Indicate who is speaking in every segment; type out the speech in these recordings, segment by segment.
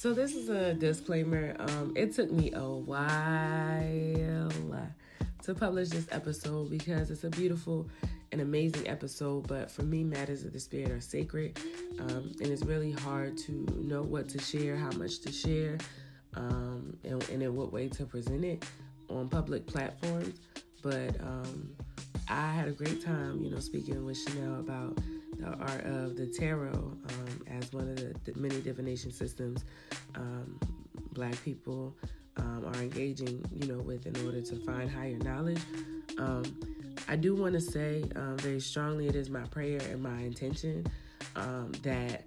Speaker 1: So this is a disclaimer. Um, it took me a while to publish this episode because it's a beautiful and amazing episode. But for me, matters of the spirit are sacred, um, and it's really hard to know what to share, how much to share, um, and, and, in what way to present it on public platforms. But um, I had a great time, you know, speaking with Shanell about art of the tarot um, as one of the, many divination systems um, Black people um, are engaging, you know, with in order to find higher knowledge. Um, I do want to say um, very strongly, it is my prayer and my intention um, that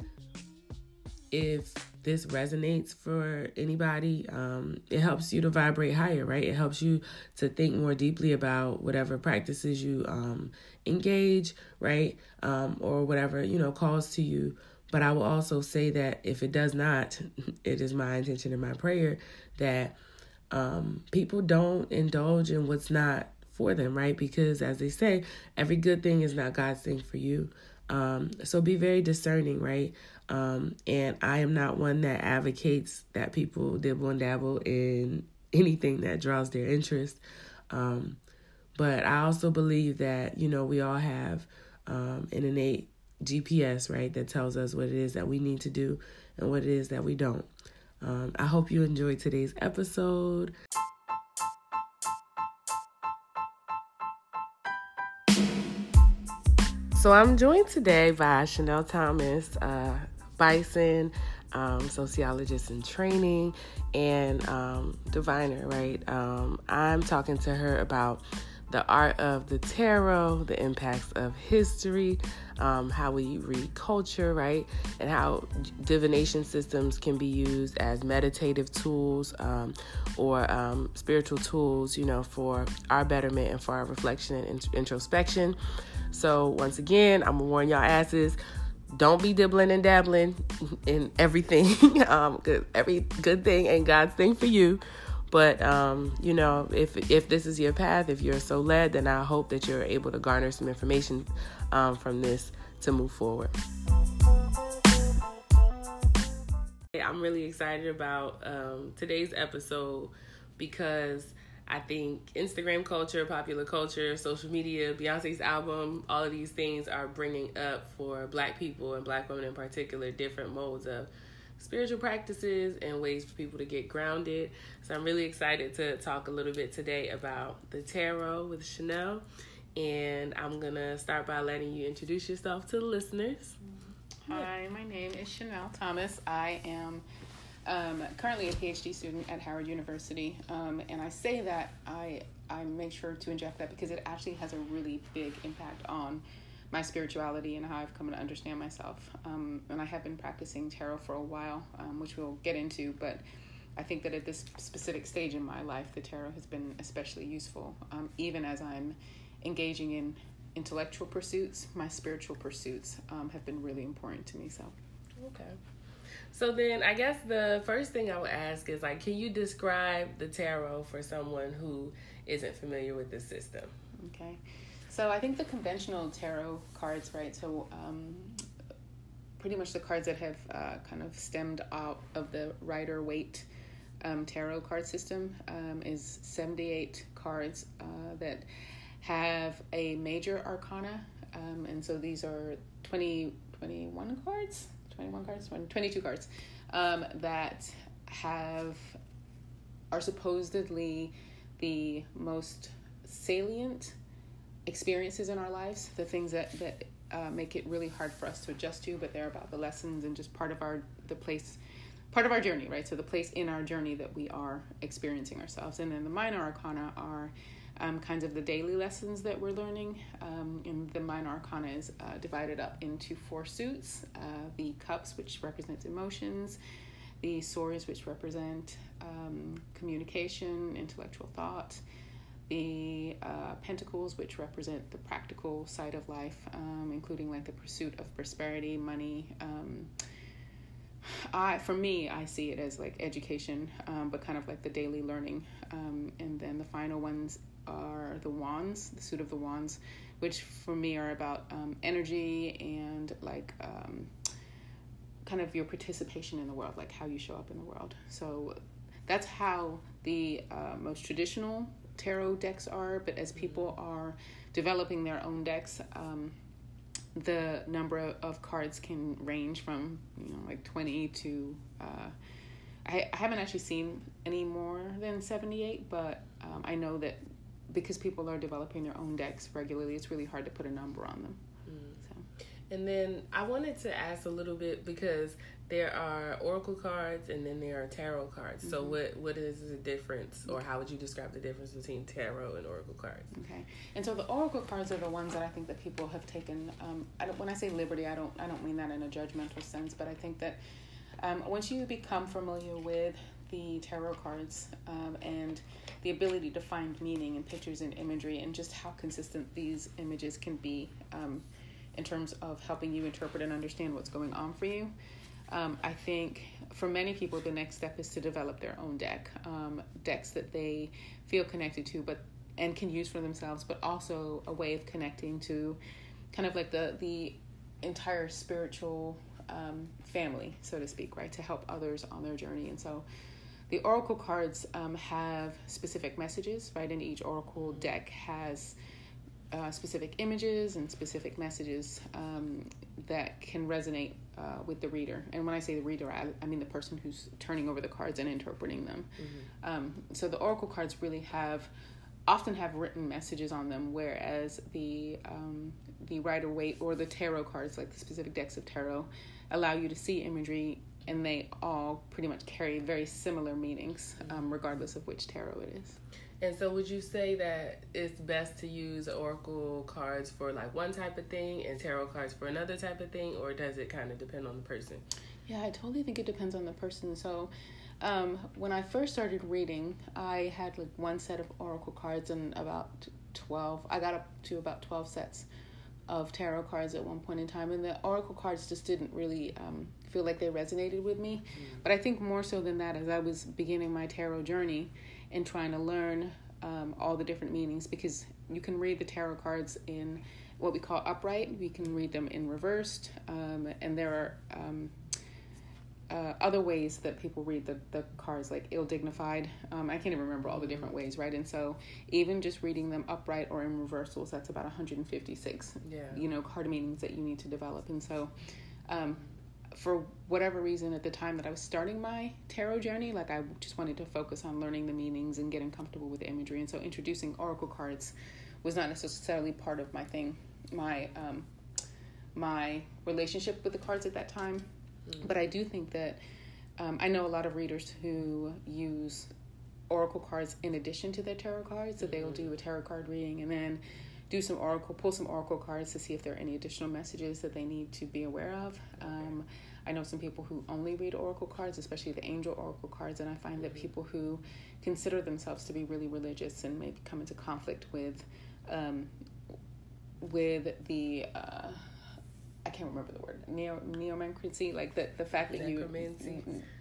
Speaker 1: if this resonates for anybody, um, it helps you to vibrate higher, right? It helps you to think more deeply about whatever practices you um, engage, right? Um, or whatever, you know, calls to you. But I will also say that if it does not, it is my intention and my prayer that um, people don't indulge in what's not for them, right? Because as they say, every good thing is not God's thing for you. Um, so be very discerning, right? Um, and I am not one that advocates that people dibble and dabble in anything that draws their interest. Um, but I also believe that, you know, we all have um, an innate GPS, right, that tells us what it is that we need to do and what it is that we don't. Um, I hope you enjoyed today's episode. So I'm joined today by Shanell Thomas, uh, Bison, um, sociologist in training, and um, diviner, right? Um, I'm talking to her about the art of the tarot, the impacts of history, um, how we read culture, right? And how divination systems can be used as meditative tools um, or um, spiritual tools, you know, for our betterment and for our reflection and introspection. So, once again, I'm gonna warn y'all asses don't be dibbling and dabbling in everything. um, every good thing ain't God's thing for you. But um, you know, if if this is your path, if you're so led, then I hope that you're able to garner some information um, from this to move forward. I'm really excited about um, today's episode because I think Instagram culture, popular culture, social media, Beyonce's album, all of these things are bringing up for black people and black women in particular different modes of spiritual practices and ways for people to get grounded. So I'm really excited to talk a little bit today about the tarot with Shanell. And I'm going to start by letting you introduce yourself to the listeners.
Speaker 2: Hi, my name is Shanell Thomas. I am um, currently a PhD student at Howard University. Um, and I say that, I, I make sure to inject that because it actually has a really big impact on my spirituality and how I've come to understand myself. Um, and I have been practicing tarot for a while, um, which we'll get into, but I think that at this specific stage in my life, the tarot has been especially useful. Um, even as I'm engaging in intellectual pursuits, my spiritual pursuits um, have been really important to me. So,
Speaker 1: okay. So then, I guess the first thing I would ask is like, can you describe the tarot for someone who isn't familiar with the system?
Speaker 2: Okay. So I think the conventional tarot cards, right? So um, pretty much the cards that have uh, kind of stemmed out of the Rider Waite um, tarot card system um, is 78 cards uh, that have a major arcana. Um, and so these are 20, 21 cards, 21 cards, 20, 22 cards um, that have are supposedly the most salient experiences in our lives, the things that that uh, make it really hard for us to adjust to, but they're about the lessons and just part of our the place, part of our journey, right? So the place in our journey that we are experiencing ourselves, and then the minor arcana are. Um, kinds of the daily lessons that we're learning. Um, and the minor arcana is uh, divided up into four suits uh, the cups, which represents emotions, the swords, which represent um, communication, intellectual thought, the uh, pentacles, which represent the practical side of life, um, including like the pursuit of prosperity, money. Um, I, for me, I see it as like education, um, but kind of like the daily learning. Um, and then the final ones are the wands, the suit of the wands, which for me are about um, energy and like um, kind of your participation in the world, like how you show up in the world. So that's how the uh, most traditional tarot decks are. But as people are developing their own decks, um, the number of cards can range from you know like 20 to uh, I, I haven't actually seen any more than 78 but um, i know that because people are developing their own decks regularly it's really hard to put a number on them
Speaker 1: and then I wanted to ask a little bit because there are oracle cards and then there are tarot cards. Mm-hmm. So what what is the difference or how would you describe the difference between tarot and oracle cards?
Speaker 2: Okay. And so the oracle cards are the ones that I think that people have taken um, I don't when I say liberty, I don't I don't mean that in a judgmental sense, but I think that um, once you become familiar with the tarot cards um, and the ability to find meaning in pictures and imagery and just how consistent these images can be um, in terms of helping you interpret and understand what's going on for you. Um, I think for many people, the next step is to develop their own deck, um, decks that they feel connected to, but and can use for themselves, but also a way of connecting to, kind of like the the entire spiritual um, family, so to speak, right, to help others on their journey. And so, the oracle cards um, have specific messages, right, and each oracle deck has uh, specific images and specific messages um, that can resonate uh, with the reader. And when I say the reader, I, I, mean the person who's turning over the cards and interpreting them. Mm-hmm. Um, so the oracle cards really have often have written messages on them, whereas the um, the Rider Waite or the tarot cards, like the specific decks of tarot, allow you to see imagery, and they all pretty much carry very similar meanings, mm-hmm. um, regardless of which tarot it is.
Speaker 1: And so, would you say that it's best to use oracle cards for like one type of thing and tarot cards for another type of thing, or does it kind of depend on the person?
Speaker 2: Yeah, I totally think it depends on the person. So, um, when I first started reading, I had like one set of oracle cards and about 12, I got up to about 12 sets of tarot cards at one point in time. And the oracle cards just didn't really um, feel like they resonated with me. Mm. But I think more so than that, as I was beginning my tarot journey, and trying to learn um, all the different meanings because you can read the tarot cards in what we call upright, we can read them in reversed, um, and there are um, uh, other ways that people read the, the cards, like ill dignified. Um, I can't even remember all the different ways, right? And so, even just reading them upright or in reversals, that's about 156, yeah. you know, card meanings that you need to develop. And so, um, for whatever reason at the time that I was starting my tarot journey, like I just wanted to focus on learning the meanings and getting comfortable with the imagery. And so introducing oracle cards was not necessarily part of my thing, my um, my relationship with the cards at that time. Mm. But I do think that um, I know a lot of readers who use oracle cards in addition to their tarot cards. So they will do a tarot card reading and then do some oracle, pull some oracle cards to see if there are any additional messages that they need to be aware of. Um, I know some people who only read oracle cards, especially the angel oracle cards, and I find that people who consider themselves to be really religious and maybe come into conflict with um, with the uh, I can't remember the word neo neomancy, like the the fact that you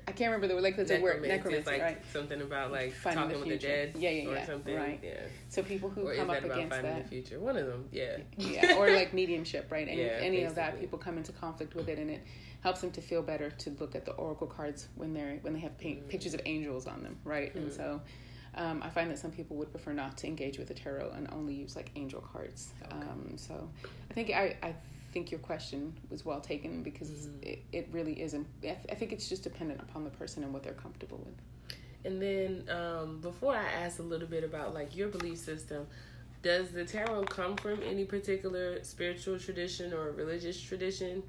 Speaker 2: I can't remember the word like the word necromancy,
Speaker 1: like
Speaker 2: right?
Speaker 1: Something about like Finding talking the with the dead,
Speaker 2: yeah, yeah,
Speaker 1: yeah, or something,
Speaker 2: right?
Speaker 1: Yeah.
Speaker 2: So people who or come up against
Speaker 1: finding
Speaker 2: that,
Speaker 1: the future, one of them, yeah,
Speaker 2: yeah, or like mediumship, right? And
Speaker 1: yeah,
Speaker 2: any
Speaker 1: basically.
Speaker 2: of that, people come into conflict with it, and it helps them to feel better to look at the oracle cards when they're when they have paint, mm. pictures of angels on them, right? Mm. And so. Um, I find that some people would prefer not to engage with the tarot and only use like angel cards. Okay. Um, so I think I, I think your question was well taken because mm-hmm. it, it really isn't. I think it's just dependent upon the person and what they're comfortable with.
Speaker 1: And then um, before I ask a little bit about like your belief system, does the tarot come from any particular spiritual tradition or religious tradition?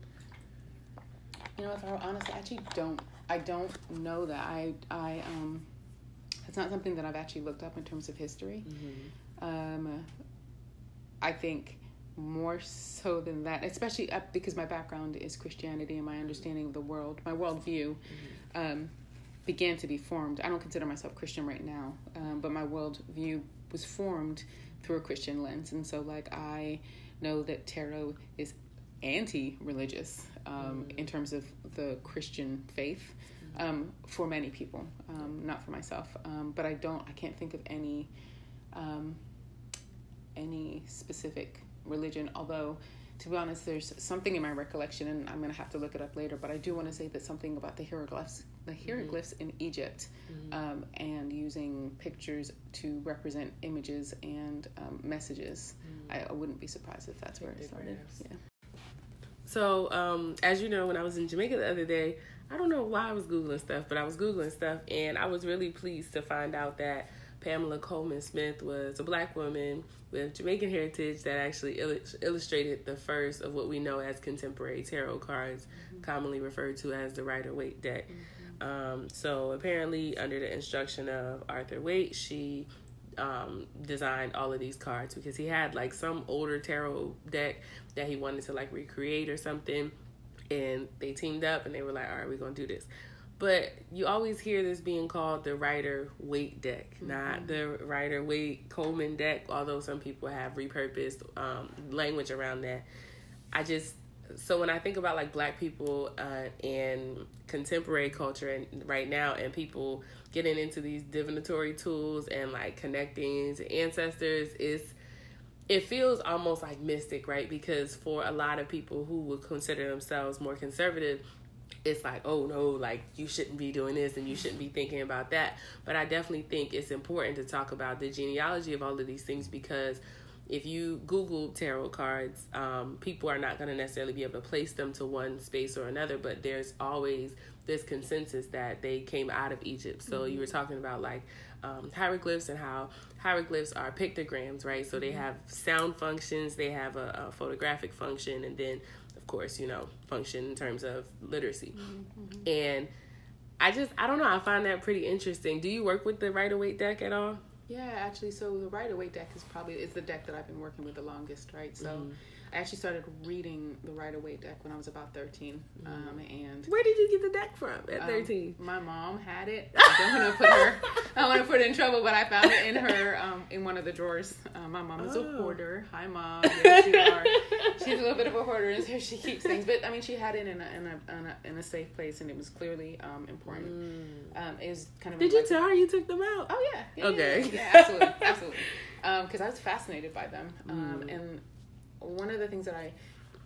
Speaker 2: You know, if I'm honest, I actually don't. I don't know that. I I um, it's not something that I've actually looked up in terms of history. Mm-hmm. Um, I think more so than that, especially because my background is Christianity and my understanding of the world, my worldview, mm-hmm. um, began to be formed. I don't consider myself Christian right now, um, but my worldview was formed through a Christian lens, and so like I know that tarot is anti-religious um, mm-hmm. in terms of the Christian faith mm-hmm. um, for many people, um, not for myself. Um, but I don't, I can't think of any any specific religion, although to be honest, there's something in my recollection, and I'm gonna have to look it up later. But I do want to say that something about the hieroglyphs, the hieroglyphs mm-hmm. in Egypt, mm-hmm. um, and using pictures to represent images and um, messages. Mm-hmm. I, I, wouldn't be surprised if that's where it started. Yeah.
Speaker 1: So, um, as you know, when I was in Jamaica the other day, I don't know why I was googling stuff, but I was googling stuff, and I was really pleased to find out that Pamela Coleman Smith was a black woman with Jamaican heritage that actually illustrated the first of what we know as contemporary tarot cards, mm-hmm. commonly referred to as the Rider Waite deck. Mm-hmm. Um, so apparently, under the instruction of Arthur Waite, she um, designed all of these cards because he had like some older tarot deck that he wanted to like recreate or something, and they teamed up and they were like, "All right, we're gonna do this." But you always hear this being called the Rider Waite deck, mm-hmm. not the Rider Waite Coleman deck, although some people have repurposed um, language around that. I just, so when I think about like black people uh, and contemporary culture and right now and people getting into these divinatory tools and like connecting to ancestors, is it feels almost like mystic, right? Because for a lot of people who would consider themselves more conservative, it's like, oh no, like you shouldn't be doing this and you shouldn't be thinking about that. But I definitely think it's important to talk about the genealogy of all of these things because if you Google tarot cards, um, people are not going to necessarily be able to place them to one space or another, but there's always this consensus that they came out of Egypt. So mm-hmm. you were talking about like um, hieroglyphs and how hieroglyphs are pictograms, right? So they mm-hmm. have sound functions, they have a, a photographic function, and then of course, you know, function in terms of literacy. Mm-hmm. And I just, I don't know, I find that pretty interesting. Do you work with the Rider Waite deck at all?
Speaker 2: Yeah, actually, so the Rider Waite deck is probably is the deck that I've been working with the longest, right? So. Mm-hmm I actually started reading the Rider Waite deck when I was about 13. Mm. Um, and
Speaker 1: where did you get the deck from at 13?
Speaker 2: Um, my mom had it. I don't want to put her. I want to put in trouble, but I found it in her um, in one of the drawers. Uh, my mom is oh. a hoarder. Hi, mom. Yes, you are. She's a little bit of a hoarder, and so she keeps things. But I mean, she had it in a in a in a, in a safe place, and it was clearly um, important. Mm. Um, it was kind of.
Speaker 1: Did you tell her you took them out?
Speaker 2: Oh yeah. yeah
Speaker 1: okay.
Speaker 2: Yeah, yeah, absolutely, absolutely. Because um, I was fascinated by them, mm. and one of the things that I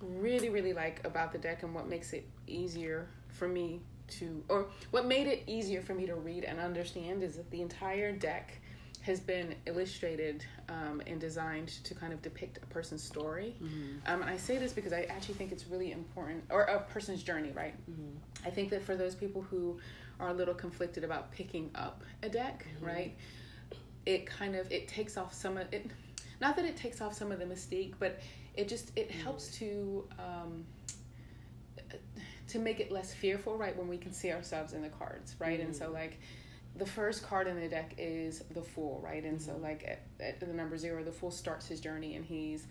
Speaker 2: really really like about the deck and what makes it easier for me to or what made it easier for me to read and understand is that the entire deck has been illustrated um, and designed to kind of depict a person's story. Mm-hmm. Um, and I say this because I actually think it's really important, or a person's journey, right? Mm-hmm. I think that for those people who are a little conflicted about picking up a deck, mm-hmm. right? It kind of it takes off some of it. Not that it takes off some of the mystique, but it just it helps to um, to make it less fearful right when we can see ourselves in the cards right mm. and so mm. like the first card in the deck is the fool right and mm-hmm. so like at, at, the number zero the fool starts his journey and he's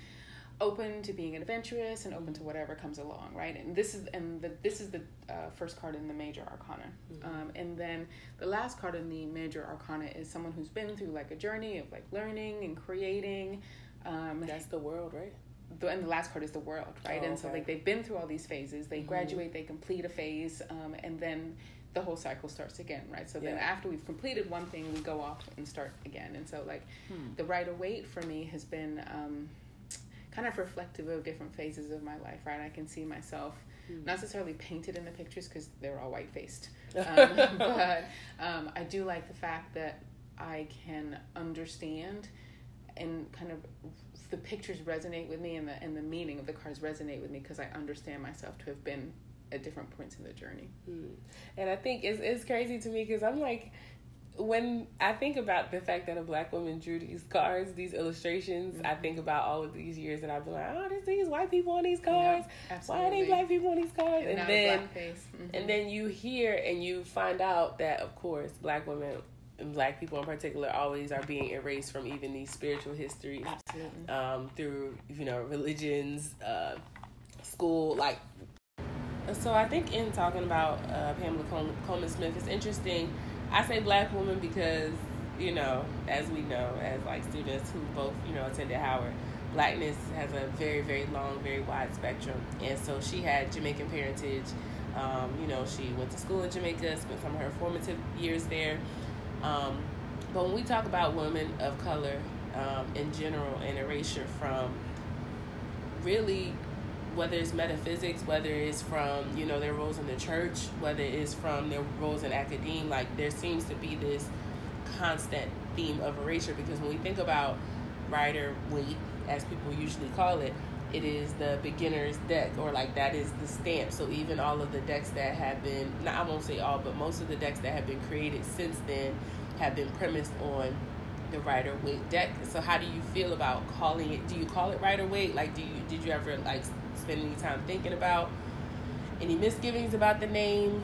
Speaker 2: open to being adventurous and open to whatever comes along right and this is and the, this is the uh, first card in the major arcana mm-hmm. um, and then the last card in the major arcana is someone who's been through like a journey of like learning and creating
Speaker 1: um, that's the world right
Speaker 2: the, and the last card is the world, right? Oh, and so like they've been through all these phases. They mm-hmm. graduate, they complete a phase, um, and then the whole cycle starts again, right? So yeah. then after we've completed one thing, we go off and start again. And so like hmm. the Rider Waite for me has been um, kind of reflective of different phases of my life, right? I can see myself hmm. not necessarily painted in the pictures because they're all white faced, um, but um, I do like the fact that I can understand and kind of the pictures resonate with me and the and the meaning of the cards resonate with me because I understand myself to have been at different points in the journey.
Speaker 1: Mm. And I think it's it's crazy to me because I'm like when I think about the fact that a black woman drew these cards, these illustrations, mm-hmm. I think about all of these years that I've been like, oh, there's these white people on these cards. Yeah, Why are they black people on these cards?
Speaker 2: And, and then, mm-hmm.
Speaker 1: and then you hear and you find out that, of course, black women black people in particular always are being erased from even these spiritual histories um, through you know religions uh, school like so i think in talking about uh, pamela Coleman Smith it's interesting. I say black woman because you know as we know as like students who both you know attended howard blackness has a very very long very wide spectrum. And so she had jamaican parentage. Um, you know she went to school in jamaica spent some of her formative years there um, but when we talk about women of color um, in general and erasure from really whether it's metaphysics, whether it's from you know their roles in the church, whether it's from their roles in academia, like there seems to be this constant theme of erasure because when we think about Rider Waite, as people usually call it, it is the beginner's deck or like that is the stamp. So even all of the decks that have been, not I won't say all, but most of the decks that have been created since then have been premised on the Rider Waite deck. So how do you feel about calling it? Do you call it Rider Waite? Like, do you did you ever like spend any time thinking about any misgivings about the name?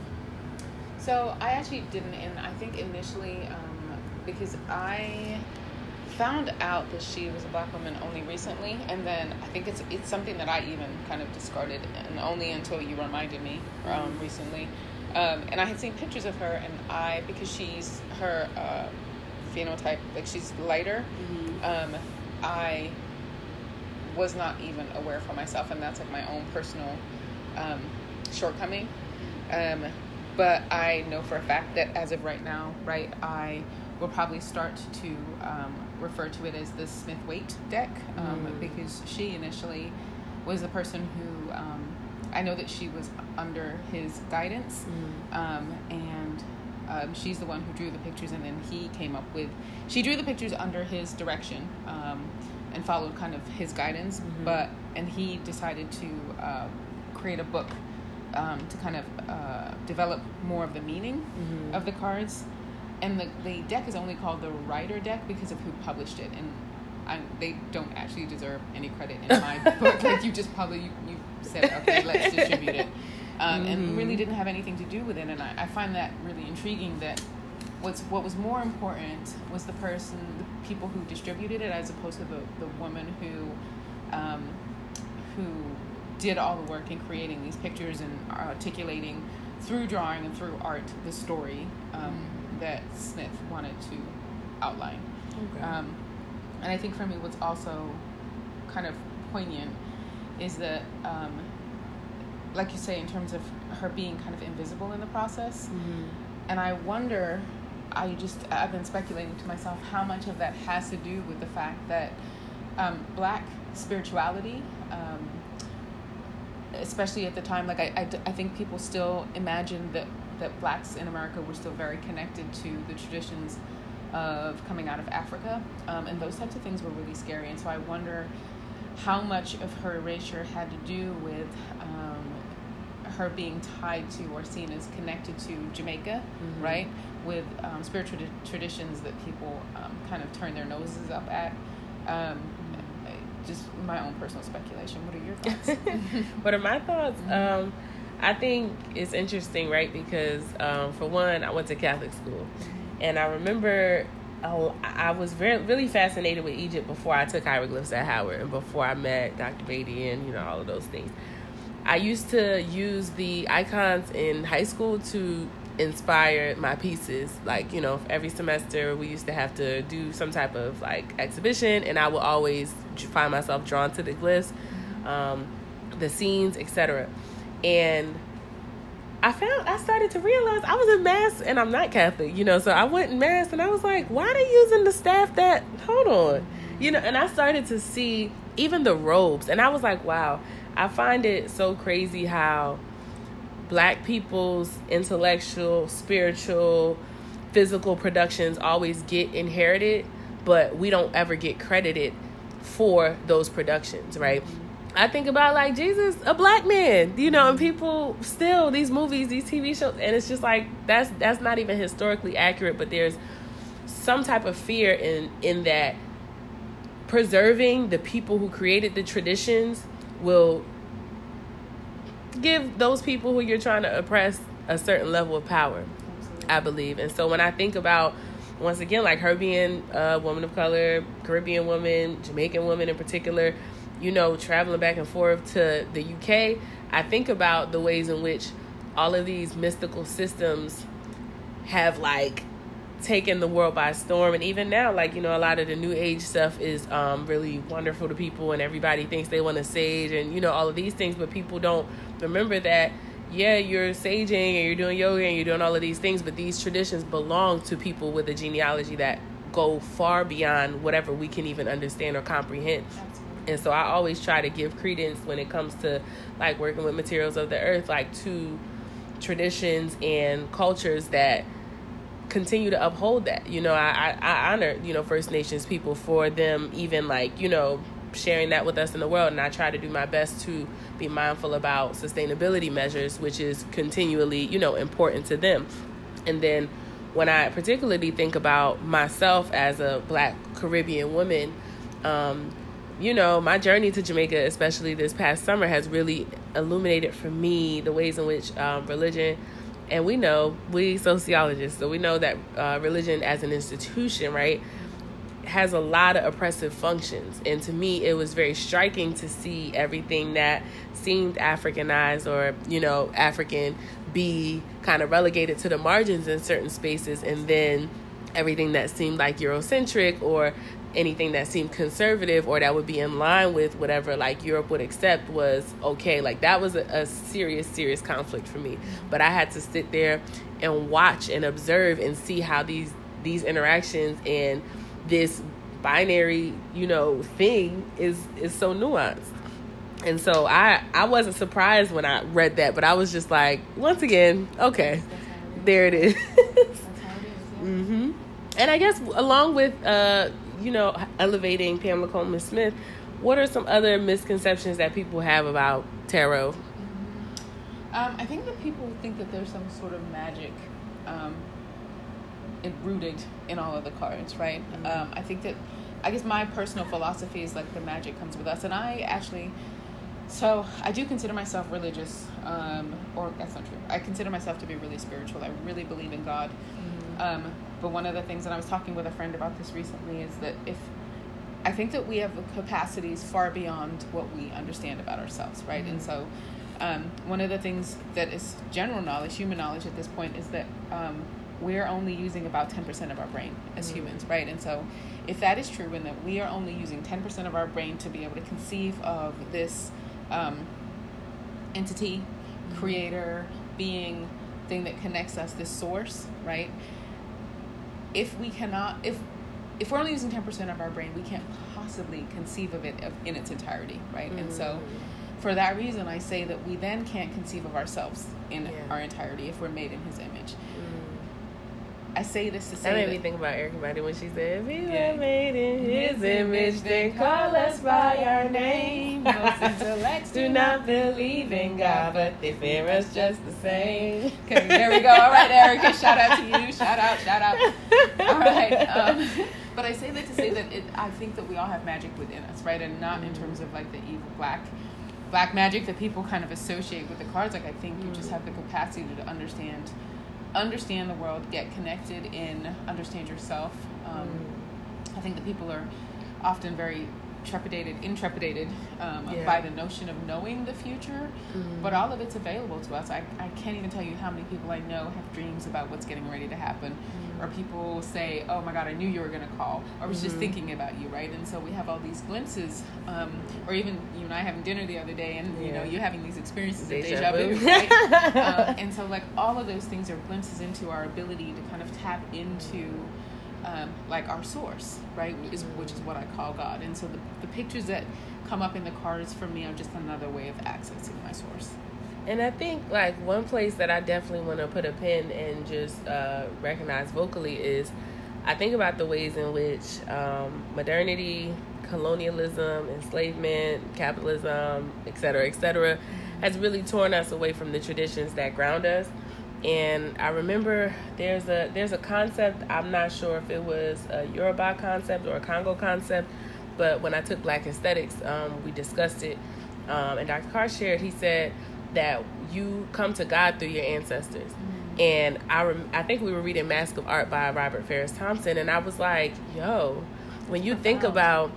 Speaker 2: So I actually didn't, and I think initially um, because I found out that she was a black woman only recently, and then I think it's it's something that I even kind of discarded, and only until you reminded me um, mm-hmm. recently. Um, and I had seen pictures of her, and I because she's her uh, phenotype, like she's lighter. Mm-hmm. Um, I was not even aware for myself, and that's like my own personal um, shortcoming. Um, but I know for a fact that as of right now, right, I will probably start to um, refer to it as the Smith Waite deck um, mm. because she initially was the person who um, I know that she was under his guidance, mm. um, and um, she's the one who drew the pictures, and then he came up with. She drew the pictures under his direction um, and followed kind of his guidance, mm-hmm. but and he decided to uh, create a book um, to kind of uh, develop more of the meaning mm-hmm. of the cards. And the, the deck is only called the Rider deck because of who published it, and I, they don't actually deserve any credit in my book. Like you just probably you, you said, okay, let's distribute it, um, mm-hmm. and really didn't have anything to do with it. And I, I find that really intriguing. That what's what was more important was the person, the people who distributed it, as opposed to the the woman who, um, who did all the work in creating these pictures and articulating through drawing and through art the story um, that Smith wanted to outline. Okay. Um, and I think for me, what's also kind of poignant is that, um, like you say, in terms of her being kind of invisible in the process. Mm-hmm. And I wonder, I just, I've been speculating to myself how much of that has to do with the fact that um, black spirituality um, especially at the time, like I, I, I think people still imagine that, that blacks in America were still very connected to the traditions of coming out of Africa. Um, and those types of things were really scary. And so I wonder how much of her erasure had to do with um, her being tied to or seen as connected to Jamaica, mm-hmm. right? With um, spiritual traditions that people um, kind of turn their noses up at. Um, just my own personal speculation. What are your thoughts?
Speaker 1: what are my thoughts? Mm-hmm. I think it's interesting, right? Because um, for one, I went to Catholic school, and I remember oh, I was very really fascinated with Egypt before I took hieroglyphs at Howard and before I met Dr. Beatty and you know all of those things. I used to use the icons in high school to inspire my pieces. Like, you know, every semester we used to have to do some type of like exhibition, and I would always find myself drawn to the glyphs, um, the scenes, etc. And I found I started to realize I was in mass and I'm not Catholic, you know, so I went in mass and I was like, why are they using the staff that hold on? You know, and I started to see even the robes and I was like, wow, I find it so crazy how black people's intellectual, spiritual, physical productions always get inherited, but we don't ever get credited for those productions, right? I think about like Jesus, a black man, you know, and people still these movies, these TV shows, and it's just like that's that's not even historically accurate, but there's some type of fear in in that preserving the people who created the traditions will give those people who you're trying to oppress a certain level of power. Absolutely. I believe. And so when I think about once again like her being a woman of color, Caribbean woman, Jamaican woman in particular, you know, traveling back and forth to the UK, I think about the ways in which all of these mystical systems have like taken the world by storm and even now like you know a lot of the new age stuff is um really wonderful to people and everybody thinks they want to sage and you know all of these things but people don't remember that yeah, you're saging and you're doing yoga and you're doing all of these things, but these traditions belong to people with a genealogy that go far beyond whatever we can even understand or comprehend. And so I always try to give credence when it comes to like working with materials of the earth, like to traditions and cultures that continue to uphold that. You know, I, I, I honor, you know, First Nations people for them even like, you know, sharing that with us in the world and I try to do my best to be mindful about sustainability measures, which is continually, you know, important to them. And then when I particularly think about myself as a black Caribbean woman, um, you know, my journey to Jamaica, especially this past summer, has really illuminated for me the ways in which um, religion, and we know, we sociologists, so we know that uh, religion as an institution, right, has a lot of oppressive functions. And to me, it was very striking to see everything that seemed Africanized or, you know, African be kind of relegated to the margins in certain spaces and then everything that seemed like Eurocentric or anything that seemed conservative or that would be in line with whatever like Europe would accept was okay. Like that was a, a, serious, serious conflict for me. But I had to sit there and watch and observe and see how these these interactions and this binary, you know, thing is is so nuanced. And so I I wasn't surprised when I read that, but I was just like, once again, okay, there it is. mm-hmm. And I guess along with uh, you know, elevating Pamela Coleman Smith, what are some other misconceptions that people have about tarot?
Speaker 2: Um, I think that people think that there's some sort of magic um, rooted in all of the cards, right? Mm-hmm. Um, I think that, I guess my personal philosophy is like the magic comes with us. And I actually, so I do consider myself religious, um, or that's not true. I consider myself to be really spiritual. I really believe in God. Mm-hmm. Um, but one of the things, and I was talking with a friend about this recently, is that if I think that we have capacities far beyond what we understand about ourselves, right? Mm-hmm. And so, um, one of the things that is general knowledge, human knowledge at this point, is that um, we're only using about 10% of our brain as mm-hmm. humans, right? And so, if that is true, and that we are only using 10% of our brain to be able to conceive of this um, entity, mm-hmm. creator, being, thing that connects us, this source, right? If we cannot, if if we're only using 10% of our brain, we can't possibly conceive of it in its entirety, right? Mm-hmm. And so, mm-hmm. for that reason, I say that we then can't conceive of ourselves in yeah. our entirety if we're made in His image. I say this to say
Speaker 1: that made me think about Erykah Badu when she said, "We yeah. were made in His image, then call us by our name. Most intellects do not believe in God, but they fear us just the same."
Speaker 2: Okay, there we go. All right, Erykah, shout out to you. Shout out, shout out. All right. Um, but I say that to say that it, I think that we all have magic within us, right? And not in terms of like the evil black black magic that people kind of associate with the cards. Like I think you just have the capacity to understand understand the world, get connected in, understand yourself. Um, mm. I think that people are often very trepidated, intrepidated um, yeah. by the notion of knowing the future, mm-hmm. but all of it's available to us. I, I can't even tell you how many people I know have dreams about what's getting ready to happen. Or people say, oh my God, I knew you were going to call. Or I was mm-hmm. just thinking about you, right? And so we have all these glimpses. Um, or even you and I having dinner the other day and, yeah. you know, you having these experiences deja of deja vu, right? uh, and so like all of those things are glimpses into our ability to kind of tap into um, like our source, right? Which is, which is what I call God. And so the, the pictures that come up in the cards for me are just another way of accessing my source.
Speaker 1: And I think like one place that I definitely want to put a pin and just uh, recognize vocally is I think about the ways in which um, modernity, colonialism, enslavement, capitalism, et cetera, et cetera, has really torn us away from the traditions that ground us and I remember there's a there's a concept I'm not sure if it was a Yoruba concept or a Congo concept, but when I took Black Aesthetics, um, we discussed it, um, and Dr. Carr shared. He said that you come to God through your ancestors, mm-hmm. and I rem- I think we were reading Mask of Art by Robert Farris Thompson, and I was like, yo, when you think about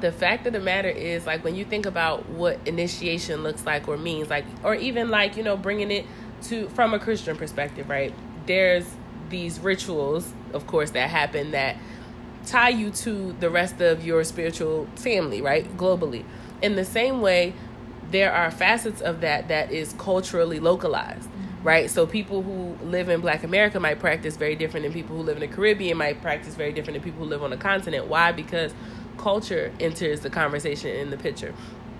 Speaker 1: the fact of the matter is like when you think about what initiation looks like or means like or even like you know bringing it to from a Christian perspective, right? There's these rituals, of course, that happen that tie you to the rest of your spiritual family, right? Globally. In the same way, there are facets of that that is culturally localized, mm-hmm. right? So people who live in Black America might practice very different than people who live in the Caribbean might practice very different than people who live on the continent. Why? Because culture enters the conversation in the picture.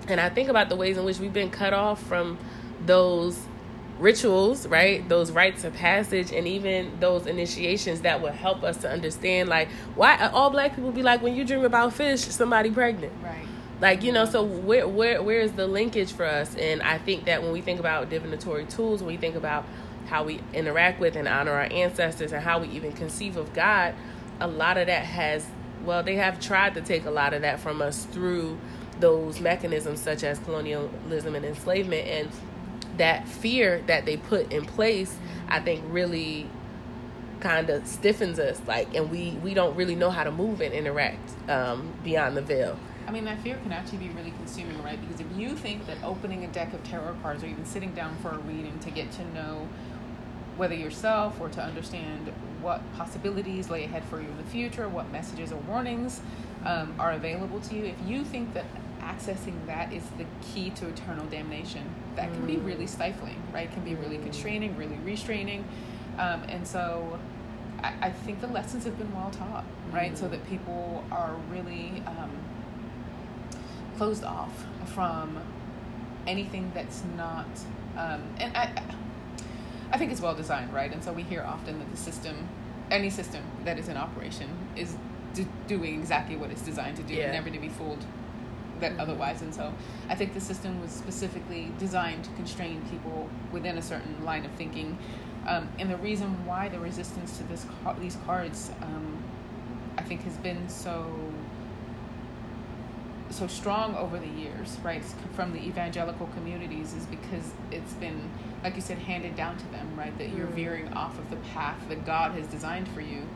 Speaker 1: And I think about the ways in which we've been cut off from those rituals, right? Those rites of passage and even those initiations that will help us to understand like why all black people be like when you dream about fish, somebody pregnant.
Speaker 2: Right.
Speaker 1: Like, you know, so where where where is the linkage for us? And I think that when we think about divinatory tools, when we think about how we interact with and honor our ancestors and how we even conceive of God, a lot of that has well, they have tried to take a lot of that from us through those mechanisms such as colonialism and enslavement. And that fear that they put in place i think really kind of stiffens us. Like and we we don't really know how to move and interact um, beyond the veil
Speaker 2: I mean, that fear can actually be really consuming, right? Because if you think that opening a deck of tarot cards or even sitting down for a reading to get to know whether yourself or to understand what possibilities lay ahead for you in the future, what messages or warnings um, are available to you, if you think that accessing that is the key to eternal damnation, that can be mm. really stifling, right? It Can be really constraining, really restraining. Um, and so I, I, think the lessons have been well taught, right? Mm. So that people are really um, closed off from anything that's not. Um, and I, I think it's well designed, right? And so we hear often that the system, any system that is in operation, is doing exactly what it's designed to do, yeah. never to be fooled that mm-hmm. otherwise. And so I think the system was specifically designed to constrain people within a certain line of thinking. Um, and the reason why the resistance to this these cards, um, I think, has been so so strong over the years, right, from the evangelical communities, is because it's been, like you said, handed down to them, right, that you're mm. veering off of the path that God has designed for you.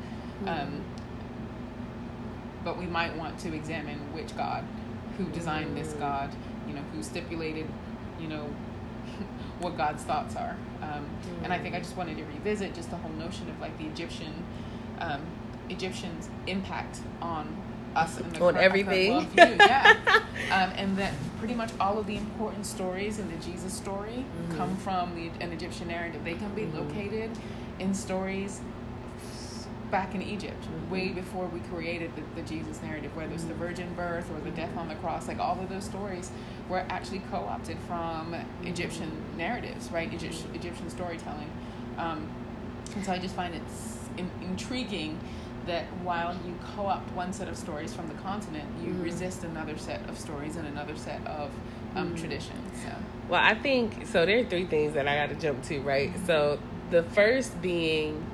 Speaker 2: Mm. Um, but we might want to examine which God who designed this God, you know, who stipulated, you know, what God's thoughts are. Um, and I think I just wanted to revisit just the whole notion of like the Egyptian, um, Egyptians' impact on us in the
Speaker 1: on everything.
Speaker 2: yeah, um, and that pretty much all of the important stories in the Jesus story mm-hmm. come from the, an Egyptian narrative. They can be mm-hmm. located in stories back in Egypt, mm-hmm. way before we created the, the Jesus narrative, whether it's the mm-hmm. virgin birth or the death on the cross, like all of those stories were actually co opted from mm-hmm. Egyptian narratives, right? Egyptian, Egyptian storytelling. Um, and so I just find it in, intriguing that while you co opt one set of stories from the continent, you mm-hmm. resist another set of stories and another set of um, mm-hmm. traditions. So.
Speaker 1: Well, I think so. There are three things that I got to jump to, right? So the first being,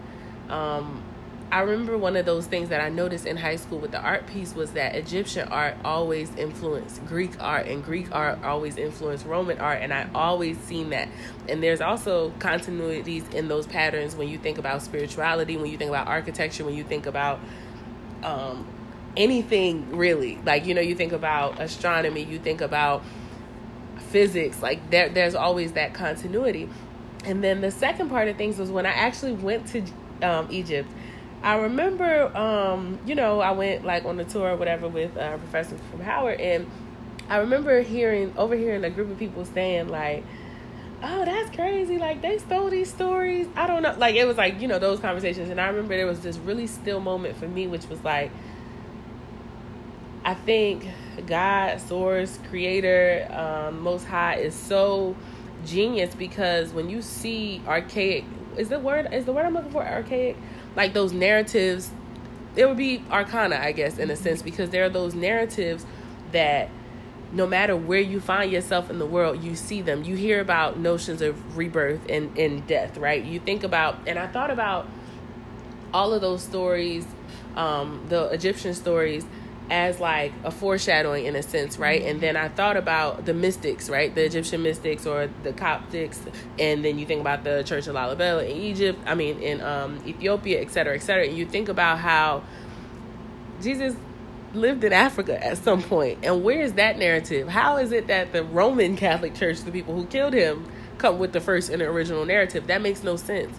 Speaker 1: um, I remember one of those things that I noticed in high school with the art piece was that Egyptian art always influenced Greek art, and Greek art always influenced Roman art, and I always seen that. And there's also continuities in those patterns when you think about spirituality, when you think about architecture, when you think about um, anything really. Like you know, you think about astronomy, you think about physics. Like there, there's always that continuity. And then the second part of things was when I actually went to um, Egypt I remember, um, you know, I went like on a tour or whatever with a professor from Howard, and I remember hearing, overhearing a group of people saying like, "Oh, that's crazy! Like they stole these stories." I don't know, like it was like you know those conversations, and I remember there was this really still moment for me, which was like, I think God, Source, Creator, um, Most High is so genius because when you see archaic, is the word is the word I'm looking for archaic? Like those narratives it would be arcana i guess in a sense because there are those narratives that no matter where you find yourself in the world you see them. You hear about notions of rebirth and, and death right? You think about and i thought about all of those stories um, the egyptian stories as like a foreshadowing in a sense, right? And then I thought about the mystics, right? The Egyptian mystics or the Coptics, and then you think about the Church of Lalibela in Egypt, I mean in um, Ethiopia, et cetera, et cetera. And you think about how Jesus lived in Africa at some point, and where is that narrative? How is it that the Roman Catholic Church, the people who killed him, come with the first and original narrative? That makes no sense.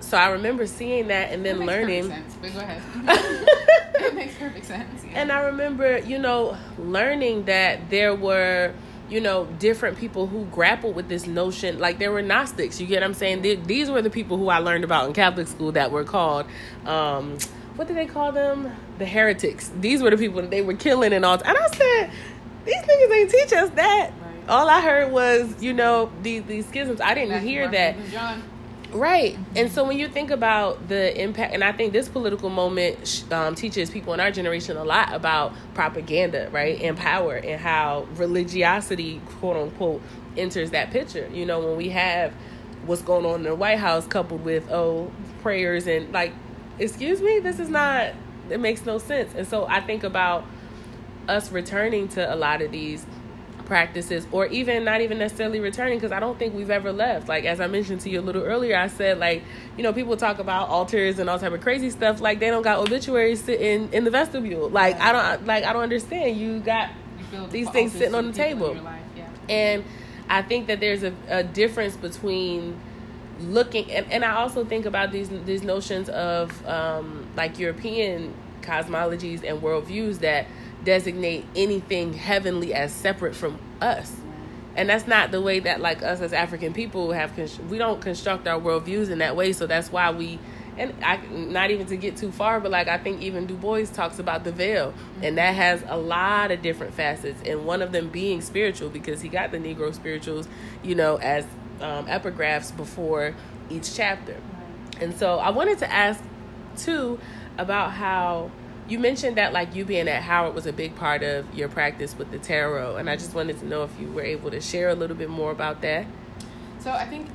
Speaker 1: So I remember seeing that and then
Speaker 2: that
Speaker 1: learning.
Speaker 2: Sense, but go ahead. it makes perfect sense.
Speaker 1: Yeah. And I remember, you know, learning that there were, you know, different people who grappled with this notion. Like there were Gnostics. You get what I'm saying? These were the people who I learned about in Catholic school that were called. Um, what did they call them? The heretics. These were the people that they were killing and all. And I said, these niggas ain't teach us that. Right. All I heard was, you know, these these schisms. I didn't hear that. Right. And so when you think about the impact, and I think this political moment um, teaches people in our generation a lot about propaganda, right, and power, and how religiosity, quote unquote, enters that picture. You know, when we have what's going on in the White House coupled with, oh, prayers and like, excuse me, this is not, it makes no sense. And so I think about us returning to a lot of these practices or even not even necessarily returning because I don't think we've ever left. Like as I mentioned to you a little earlier, I said like, you know, people talk about altars and all type of crazy stuff like they don't got obituaries sitting in the vestibule. Like I don't like I don't understand. You got you these things sitting on the table. Yeah. And I think that there's a, a difference between looking and, and I also think about these these notions of um, like European cosmologies and worldviews that designate anything heavenly as separate from us. And that's not the way that like us as african people have we don't construct our worldviews in that way. So that's why we and I, not even to get too far but like i think even du bois talks about the veil. And that has a lot of different facets. And one of them being spiritual because he got the negro spirituals you know as um, epigraphs before each chapter. And so i wanted to ask too about how you mentioned that like you being at Howard was a big part of your practice with the tarot, and I just wanted to know if you were able to share a little bit more about that.
Speaker 2: So I think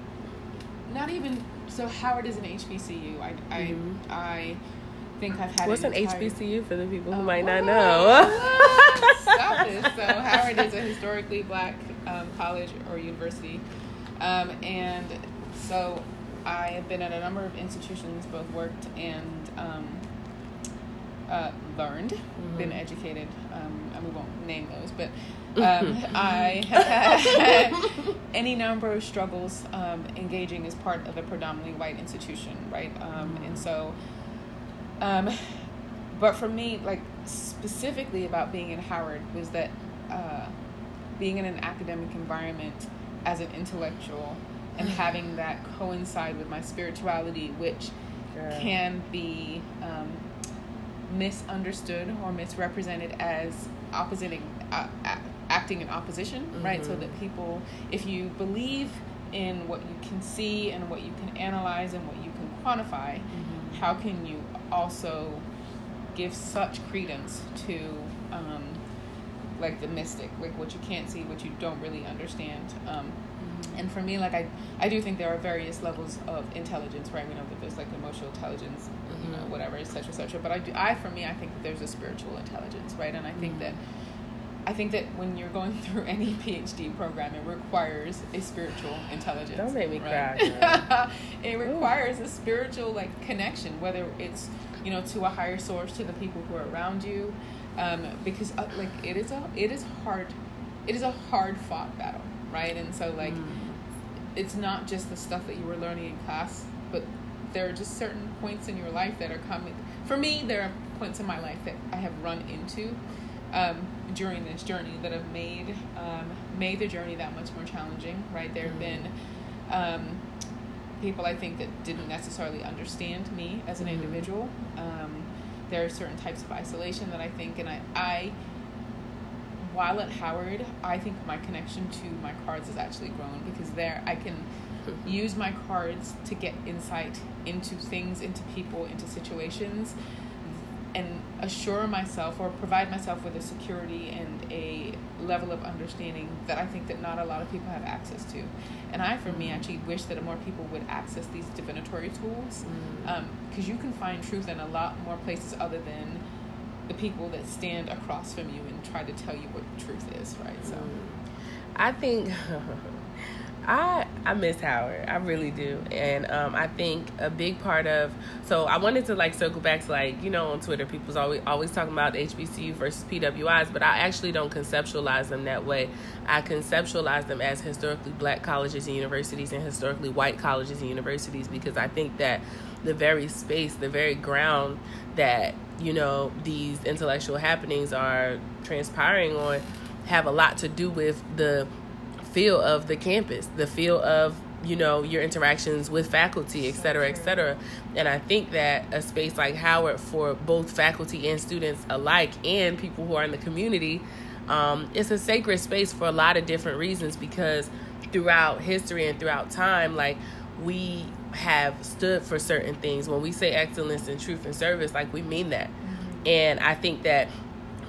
Speaker 2: not even so. Howard is an HBCU. I I, mm-hmm. I think I've had.
Speaker 1: What's an, entire... HBCU for the people who oh, might not know?
Speaker 2: Stop this. So Howard is a historically black um, college or university, um, and so I have been at a number of institutions, both worked and um, uh, learned, mm-hmm. been educated. Um, and we won't name those, but um, I have had any number of struggles um, engaging as part of a predominantly white institution, right? Um, and so, um, but for me, like specifically about being in Howard was that uh, being in an academic environment as an intellectual and having that coincide with my spirituality, which can be um, misunderstood or misrepresented as oppositing uh, acting in opposition mm-hmm. right so mm-hmm. that people if you believe in what you can see and what you can analyze and what you can quantify mm-hmm. how can you also give such credence to um, like the mystic like what you can't see what you don't really understand um, and for me like i i do think there are various levels of intelligence right we know that there's like emotional intelligence you know mm-hmm. whatever etc etc but i do i for me i think that there's a spiritual intelligence right and i think mm-hmm. that I think that when you're going through any PhD program, it requires a spiritual intelligence.
Speaker 1: Don't make me right? cry.
Speaker 2: it requires Ooh. a spiritual like connection, whether it's you know to a higher source, to the people who are around you, um, because uh, like it is a it is hard, it is a hard fought battle, right? And so like. Mm it's not just the stuff that you were learning in class, but there are just certain points in your life that are coming. For me, there are points in my life that I have run into um, during this journey that have made um, made the journey that much more challenging. Right, there have been um, people I think that didn't necessarily understand me as an mm-hmm. individual. Um, there are certain types of isolation that I think, and I, I while at Howard, I think my connection to my cards has actually grown because there I can use my cards to get insight into things, into people, into situations, and assure myself or provide myself with a security and a level of understanding that I think that not a lot of people have access to. And I, for me, mm-hmm. actually wish that more people would access these divinatory tools because mm. um, you can find truth in a lot more places other than the people that stand across from you and try to tell you what truth is, right? So mm.
Speaker 1: I think I I miss Howard. I really do. And um, I think a big part of so I wanted to like circle back to like, you know, on Twitter people's always always talking about HBCU versus PWIs, but I actually don't conceptualize them that way. I conceptualize them as historically black colleges and universities and historically white colleges and universities because I think that the very space, the very ground that you know these intellectual happenings are transpiring on have a lot to do with the feel of the campus, the feel of you know your interactions with faculty et cetera et cetera. And i think that a space like howard for both faculty and students alike and people who are in the community um, it's a sacred space for a lot of different reasons because throughout history and throughout time like we have stood for certain things. When we say excellence and truth and service like we mean that. Mm-hmm. and i think that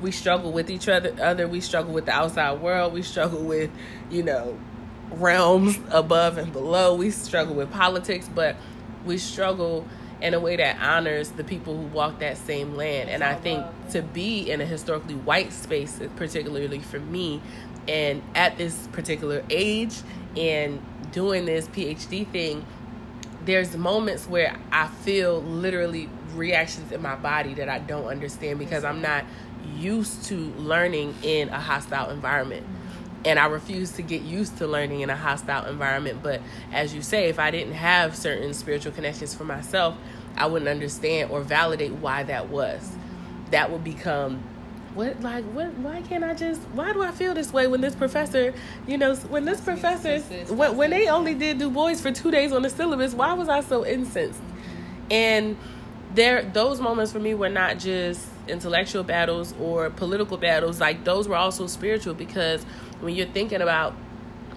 Speaker 1: we struggle with each other other we struggle with the outside world we struggle with you know realms above and below. We struggle with politics, but we struggle in a way that honors the people who walk that same land. And I think to be in a historically white space, particularly for me, and at this particular age and doing this PhD thing, there's moments where I feel literally reactions in my body that I don't understand because I'm not used to learning in a hostile environment and I refuse to get used to learning in a hostile environment. But as you say, if I didn't have certain spiritual connections for myself, I wouldn't understand or validate why that was. That would become what like what why can't I just why do I feel this way when this professor you know when this professor when, when they only did Du Bois for two days on the syllabus why was I so incensed and there those moments for me were not just intellectual battles or political battles like those were also spiritual because when you're thinking about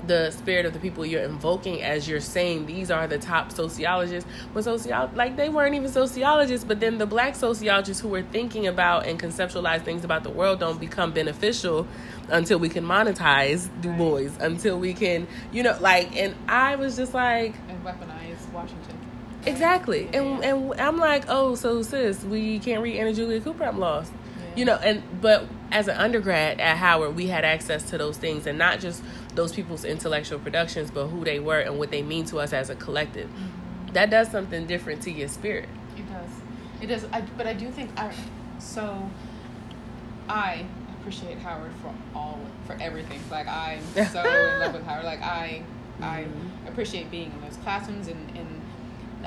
Speaker 1: the spirit of the people you're invoking as you're saying these are the top sociologists. But sociolo- like they weren't even sociologists but then the black sociologists who were thinking about and conceptualize things about the world don't become beneficial until we can monetize Du Bois until we can you know like and I was just like
Speaker 2: and weaponize Washington
Speaker 1: exactly. And and I'm like oh so sis we can't read Anna Julia Cooper I'm lost. You know and but as an undergrad at howard we had access to those things and not just those people's intellectual productions but who they were and what they mean to us as a collective. Mm-hmm. that does something different to your spirit.
Speaker 2: It does. It does. I, but i do think i so i appreciate howard for all for everything. Like i'm so in love with howard. Like i mm-hmm. i appreciate being in those classrooms and, and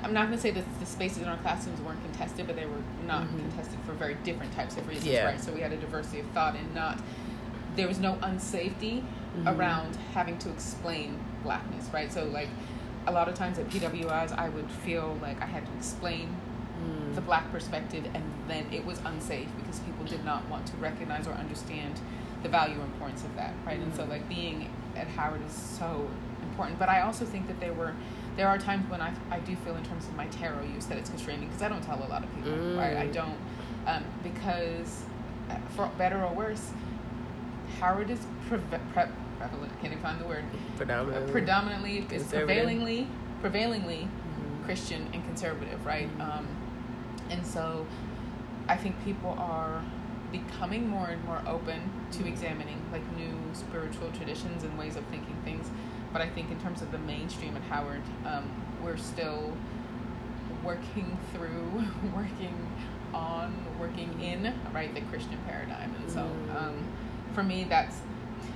Speaker 2: I'm not going to say that the spaces in our classrooms weren't contested, but they were not mm-hmm. contested for very different types of reasons, yeah. right? So we had a diversity of thought and not there was no unsafety mm-hmm. around having to explain blackness, right? So like a lot of times at PWIs, I would feel like I had to explain mm. the black perspective, and then it was unsafe because people did not want to recognize or understand the value and importance of that, right? Mm. And so mm. like being at Howard is so important, but I also think that there were there are times when I, I do feel in terms of my tarot use that it's constraining because I don't tell a lot of people, mm. right? I don't, um, because uh, for better or worse, Howard is pre- pre- prevalent. Can't even find the word.
Speaker 1: Predominantly.
Speaker 2: Predominantly is prevailingly, prevailingly mm-hmm. Christian and conservative, right? Mm-hmm. Um, and so, I think people are becoming more and more open to examining like new spiritual traditions and ways of thinking things but I think in terms of the mainstream at Howard, um, we're still working through, working on, working in right the Christian paradigm, and so mm. um, for me that's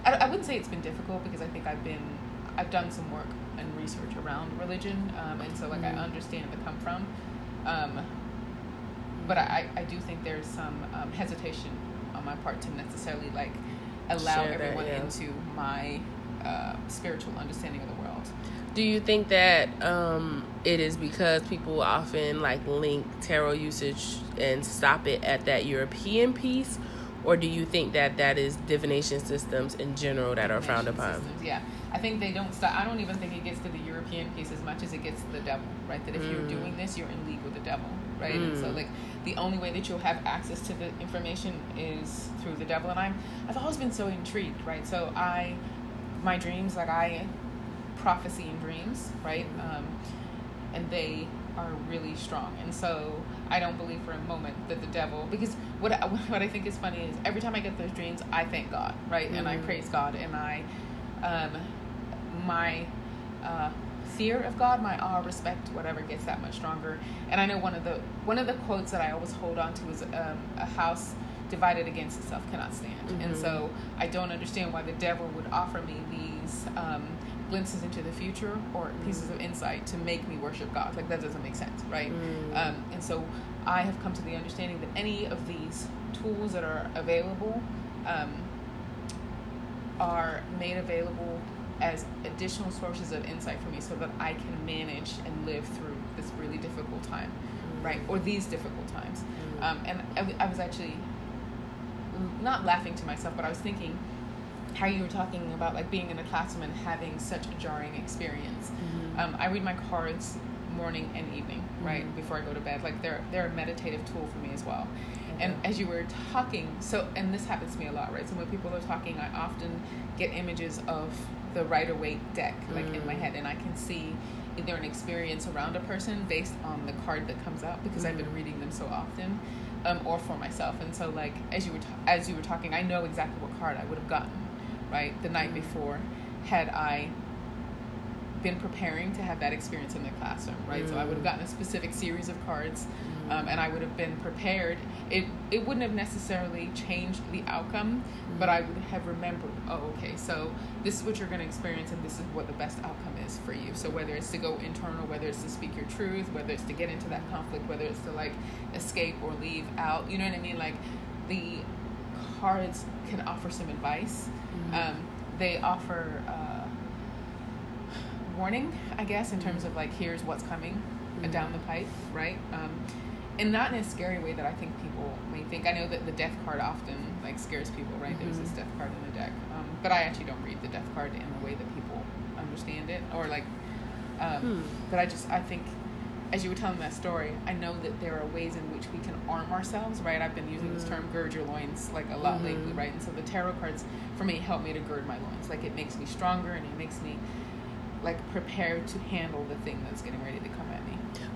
Speaker 2: I, I wouldn't say it's been difficult because I think I've been I've done some work and research around religion, um, and so like mm. I understand the come from. Um, but I, I do think there's some um, hesitation on my part to necessarily like allow Share everyone that, yeah. into my uh, spiritual understanding of the world.
Speaker 1: Do you think that um, it is because people often like link tarot usage and stop it at that European piece, or do you think that that is divination systems in general that are frowned upon? Systems,
Speaker 2: yeah, I think they don't stop. I don't even think it gets to the European piece as much as it gets to the devil, right? That if mm. you're doing this, you're in league with the devil, right? Mm. And so, mm. like, the only way that you'll have access to the information is through the devil. And I'm, I've always been so intrigued, right? So I my dreams, like I prophecy in dreams, right? Um, and they are really strong. And so I don't believe for a moment that the devil, because what I, what I think is funny is every time I get those dreams, I thank God, right? Mm. And I mm. praise God, and I, um, my uh, fear of God, my awe, respect, whatever, gets that much stronger. And I know one of the one of the quotes that I always hold on to is um, a house divided against itself cannot stand. Mm-hmm. And so I don't understand why the devil would offer me these um, glimpses into the future or pieces of mm. insight to make me worship God. Like that doesn't make sense, right? Mm. Um, and so I have come to the understanding that any of these tools that are available um, are made available as additional sources of insight for me so that I can manage and live through this really difficult time, mm-hmm. right? Or these difficult times. Mm-hmm. Um, and I, I was actually not laughing to myself, but I was thinking how you were talking about like being in a classroom and having such a jarring experience. Mm-hmm. Um, I read my cards morning and evening, right mm-hmm. before I go to bed. Like they're they're a meditative tool for me as well. And as you were talking, so and this happens to me a lot, right? So when people are talking, I often get images of the Rider Waite deck, like mm. in my mm. head, and I can see either an experience around a person based on the card that comes out because mm. I've been mm. reading them so often, um, or for myself. And so, like as you were ta- as you were talking, I know exactly what card I would have gotten, right, the night mm. before, had I been preparing to have that experience in the classroom, right? Mm. So I would have gotten a specific series of cards. Um, and I would have been prepared. It it wouldn't have necessarily changed the outcome, mm. but I would have remembered. Oh, okay, so this is what you're going to experience, and this is what the best outcome is for you. So whether it's to go internal, whether it's to speak your truth, whether it's to get into that conflict, whether it's to like escape or leave out, you know what I mean? Like the cards can offer some advice. Mm-hmm. Um, they offer. Uh, warning, I guess, in terms of like here's what's coming mm-hmm. down the pipe, right? Um, and not in a scary way that I think people may think. I know that the death card often like scares people, right? Mm-hmm. There's this death card in the deck, um, but I actually don't read the death card in the way that people understand it, or like. Um, hmm. But I just I think, as you were telling that story, I know that there are ways in which we can arm ourselves, right? I've been using mm-hmm. this term "gird your loins" like a lot mm-hmm. lately, right? And so the tarot cards for me help me to gird my loins. Like it makes me stronger and it makes me like prepared to handle the thing that's getting ready to come at me.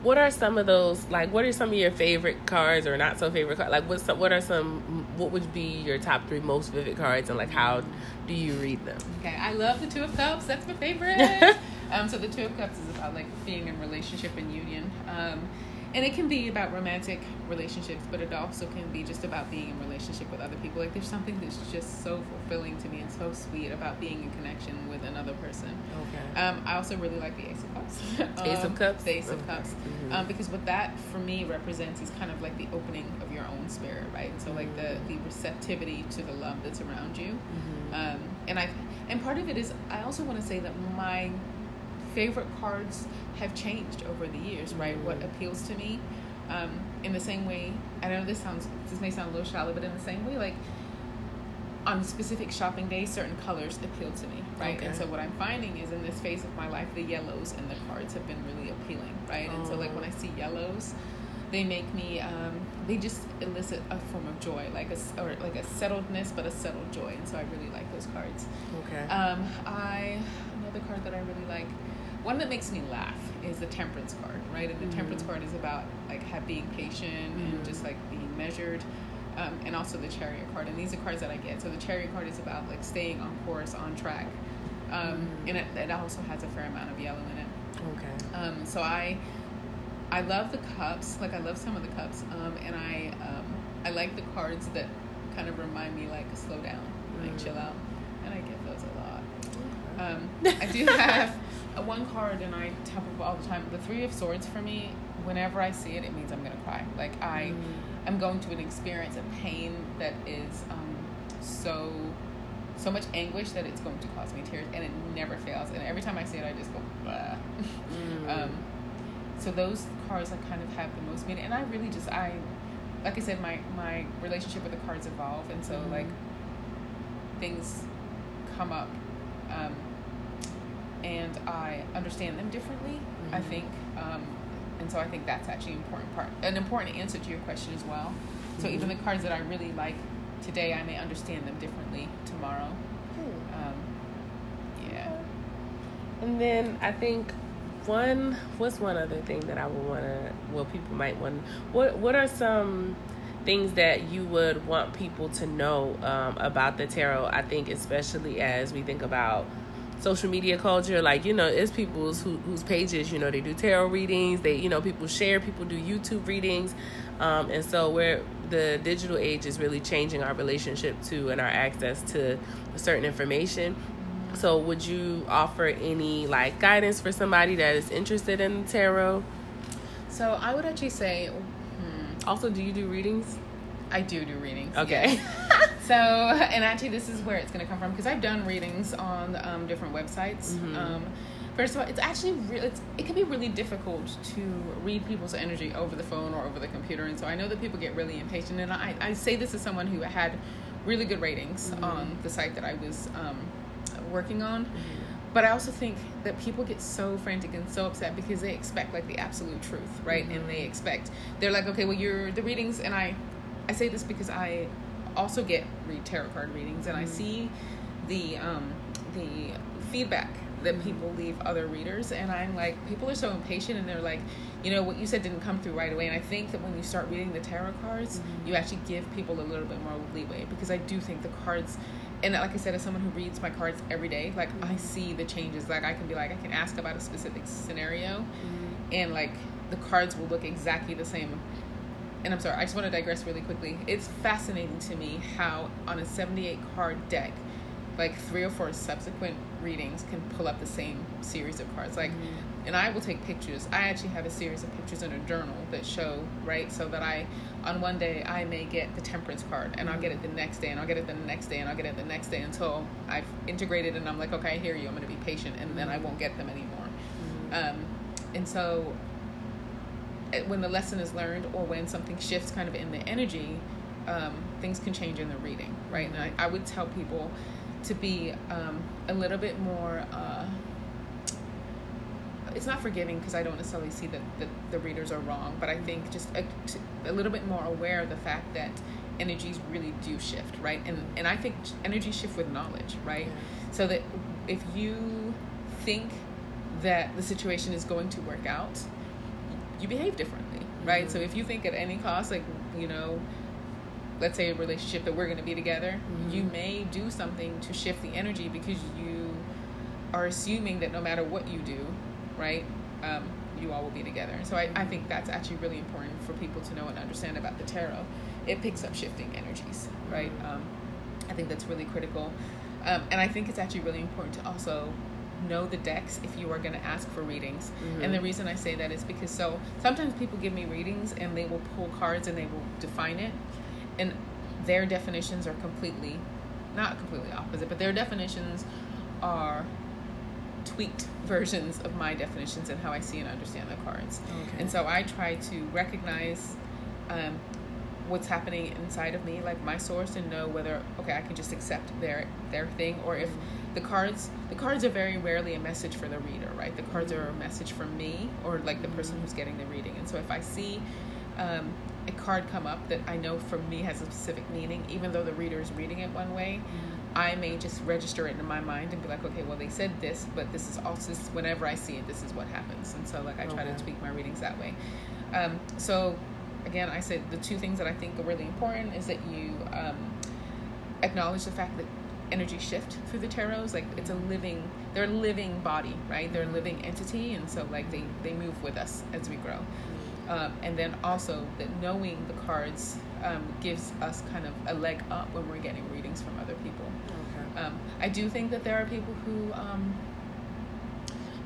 Speaker 1: What are some of those like what are some of your favorite cards or not so favorite cards? Like what's some, what are some what would be your top 3 most vivid cards and like how do you read them?
Speaker 2: Okay, I love the 2 of cups. That's my favorite. um so the 2 of cups is about like being in relationship and union. Um and it can be about romantic relationships but it also can be just about being in relationship with other people. Like there's something that's just so fulfilling to me and so sweet about being in connection with another person. Okay. Um, i also really like the ace of cups.
Speaker 1: Um, ace of cups?
Speaker 2: the ace of cups. Mm-hmm. um, because what that for me represents is kind of like the opening of your own spirit right? And so like the mm-hmm. the receptivity to the love that's around you. Mm-hmm. um, and i and part of it is i also want to say that my favorite cards have changed over the years, right? What mm-hmm. appeals to me, um, in the same way. I know this sounds this may sound a little shallow, but in the same way, like on specific shopping days, certain colors appeal to me, right? Okay. And so what I'm finding is in this phase of my life, the yellows and the cards have been really appealing, right? Oh. And so like when I see yellows, they make me um, they just elicit a form of joy, like a or like a settledness, but a settled joy. And so I really like those cards.
Speaker 1: Okay.
Speaker 2: Um, I another card that I really like one that makes me laugh is the temperance card right and the mm-hmm. temperance card is about like have, being patient mm-hmm. and just like being measured um, and also the chariot card and these are cards that i get so the chariot card is about like staying on course on track um, mm-hmm. and it, it, also has a fair amount of yellow in it
Speaker 1: okay
Speaker 2: um, so i i love the cups like i love some of the cups um, and i um, i like the cards that kind of remind me like slow down like chill mm. out and i get those a lot um, I do have one card, and I tell people all the time. The Three of Swords for me, whenever I see it, it means I'm gonna cry. Like I, mm. am going to an experience of pain that is um, so, so much anguish that it's going to cause me tears, and it never fails. And every time I see it, I just go, blah. Mm. um, so those cards I kind of have the most meaning, and I really just I, like I said, my my relationship with the cards evolve, and so mm. like things come up. Um, and I understand them differently. Mm-hmm. I think, um, and so I think that's actually an important part, an important answer to your question as well. So mm-hmm. even the cards that I really like today, I may understand them differently tomorrow. Um, yeah.
Speaker 1: And then I think one what's one other thing that I would want to well people might want what what are some things that you would want people to know um, about the tarot I think especially as we think about social media culture like you know it's people's who, whose pages you know they do tarot readings they you know people share people do youtube readings. Um, and so where the digital age is really changing our relationship to and our access to certain information. So would you offer any like guidance for somebody that is interested in tarot?
Speaker 2: So i would actually say hmm,
Speaker 1: also do you do readings?
Speaker 2: I do do readings
Speaker 1: okay
Speaker 2: So, and actually, this is where it's going to come from because I've done readings on um, different websites.
Speaker 1: Mhm.
Speaker 2: Um, first of all, it's actually really, it's, it can be really difficult to read people's energy over the phone or over the computer. And so I know that people get really impatient. And I, I say this as someone who had really good ratings
Speaker 1: Mhm.
Speaker 2: on the site that I was um, working on. But I also think that people get so frantic and so upset because they expect like the absolute truth, right?
Speaker 1: Mhm.
Speaker 2: And they expect they're like, okay, well, you're the readings, and I, I say this because I also get read tarot card readings, and I
Speaker 1: Mhm.
Speaker 2: see the um, the feedback that people leave other readers, and I'm like, people are so impatient, and they're like, you know, what you said didn't come through right away, and I think that when you start reading the tarot cards,
Speaker 1: Mhm.
Speaker 2: you actually give people a little bit more leeway because I do think the cards and like I said, as someone who reads my cards every day, like I
Speaker 1: Mhm.
Speaker 2: see the changes. Like I can be like, I can ask about a specific scenario,
Speaker 1: Mhm.
Speaker 2: and like the cards will look exactly the same. And I'm sorry, I just want to digress really quickly. It's fascinating to me how on a 78 card deck, like three or four subsequent readings can pull up the same series of cards. Like,
Speaker 1: Mhm.
Speaker 2: and I will take pictures. I actually have a series of pictures in a journal that show, right? So that I, on one day, I may get the temperance card and I'll get it the next day and I'll get it the next day and I'll get it the next day until I've integrated and I'm like, okay, I hear you. I'm going to be patient and then I won't get them anymore.
Speaker 1: Mhm.
Speaker 2: Um, and so when the lesson is learned or when something shifts kind of in the energy, um, things can change in the reading, right? And I, I would tell people to be um, a little bit more. Uh, it's not forgiving because I don't necessarily see that, that the readers are wrong, but I think just a little bit more aware of the fact that energies really do shift, right? And and I think energy shift with knowledge, right?
Speaker 1: Yeah.
Speaker 2: So that if you think that the situation is going to work out, you behave differently, right?
Speaker 1: Mhm.
Speaker 2: So if you think at any cost, like you know, let's say a relationship that we're going to be together, you
Speaker 1: Mhm.
Speaker 2: may do something to shift the energy because you are assuming that no matter what you do, right, um, you all will be together. So I, I think that's actually really important for people to know and understand about the tarot. It picks up shifting energies, right?
Speaker 1: Mhm.
Speaker 2: Um, I think that's really critical. Um, and I think it's actually really important to also know the decks if you are going to ask for readings. And the
Speaker 1: Mhm.
Speaker 2: reason I say that is because so sometimes people give me readings and they will pull cards and they will define it, and their definitions are completely, not completely opposite, but their definitions are tweaked versions of my definitions and how I see and understand the cards.
Speaker 1: Okay.
Speaker 2: And so I try to recognize um, what's happening inside of me, like my source, and know whether okay I can just accept their their thing, or if the cards the cards are very rarely a message for the reader, right? The cards are a message for me or like the person who's getting the reading. And so if I see um, a card come up that I know for me has a specific meaning, even though the reader is reading it one way, I may just register it in my mind and be like, okay, well, they said this, but this is also whenever I see it, this is what happens. And so, like, I try to
Speaker 1: Okay.
Speaker 2: tweak my readings that way. Um, so, again, I said the two things that I think are really important is that you um, acknowledge the fact that energy shift through the tarots. Like, it's a living, they're a living body, right? They're a living entity, and so like they they move with us as we grow. Um, and then also that knowing the cards um, gives us kind of a leg up when we're getting readings from other people.
Speaker 1: Okay.
Speaker 2: Um, I do think that there are people who um,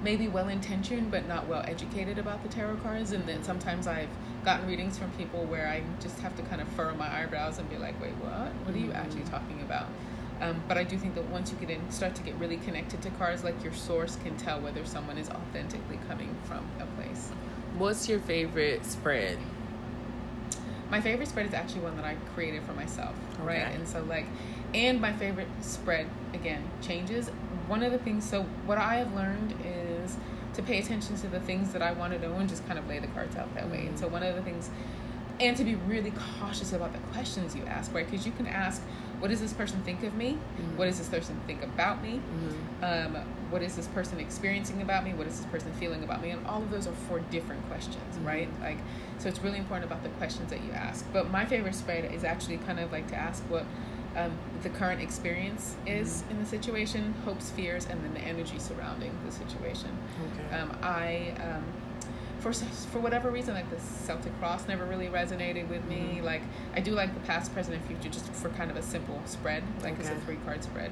Speaker 2: may be well intentioned but not well educated about the tarot cards, and then sometimes I've gotten readings from people where I just have to kind of furrow my eyebrows and be like, "Wait, what? What are you actually
Speaker 1: Mhm.
Speaker 2: talking about?" Um, but I do think that once you get in, start to get really connected to cards, like your source can tell whether someone is authentically coming from a place.
Speaker 1: What's your favorite spread?
Speaker 2: My favorite spread is actually one that I created for myself, right? And so like, and my favorite spread again changes. One of the things, so what I have learned is to pay attention to the things that I want to know and just kind of lay the cards out that way. And so one of the things, and to be really cautious about the questions you ask, right? Because you can ask, what does this person think of me?
Speaker 1: Mhm.
Speaker 2: What does this person think about me?
Speaker 1: Mhm.
Speaker 2: um, what is this person experiencing about me what is this person feeling about me and all of those are four different questions
Speaker 1: Mhm.
Speaker 2: right like so it's really important about the questions that you ask but my favorite spread is actually kind of like to ask what um, the current experience is in the situation hopes fears and then the energy surrounding the situation
Speaker 1: Okay.
Speaker 2: um, i um, for for whatever reason like the celtic cross never really resonated with me
Speaker 1: Mhm.
Speaker 2: like i do like the past present and future just for kind of a simple spread like it's a three card spread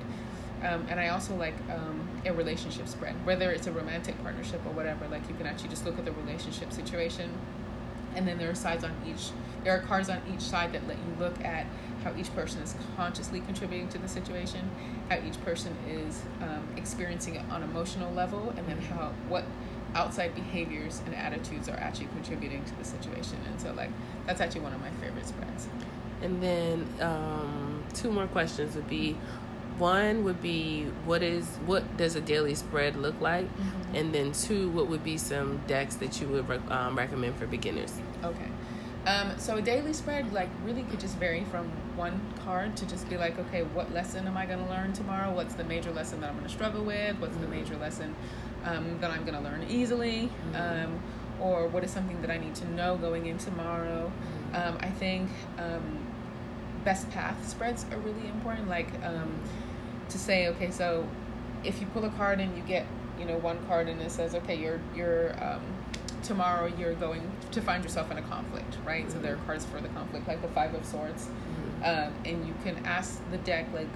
Speaker 2: um, and I also like um, a relationship spread, whether it's a romantic partnership or whatever. Like you can actually just look at the relationship situation and then there are sides on each there are cards on each side that let you look at how each person is consciously contributing to the situation how each person is um, experiencing it on emotional level and then how what outside behaviors and attitudes are actually contributing to the situation. And so like that's actually one of my favorite spreads.
Speaker 1: And then um, two more questions would be one would be what is what does a daily spread look like mm-hmm. and then two what would be some decks that you would um, recommend for beginners
Speaker 2: okay um, so a daily spread like really could just vary from one card to just be like okay what lesson am i going to learn tomorrow what's the major lesson that i'm going to struggle with what's mm-hmm. the major lesson um, that i'm going to learn easily mm-hmm. um, or what is something that i need to know going in tomorrow mm-hmm. um, i think um, best path spreads are really important like um, to say okay so if you pull a card and you get you know one card and it says okay you're you're um, tomorrow you're going to find yourself in a conflict right mm-hmm. so there are cards for the conflict like the five of swords mm-hmm. um, and you can ask the deck like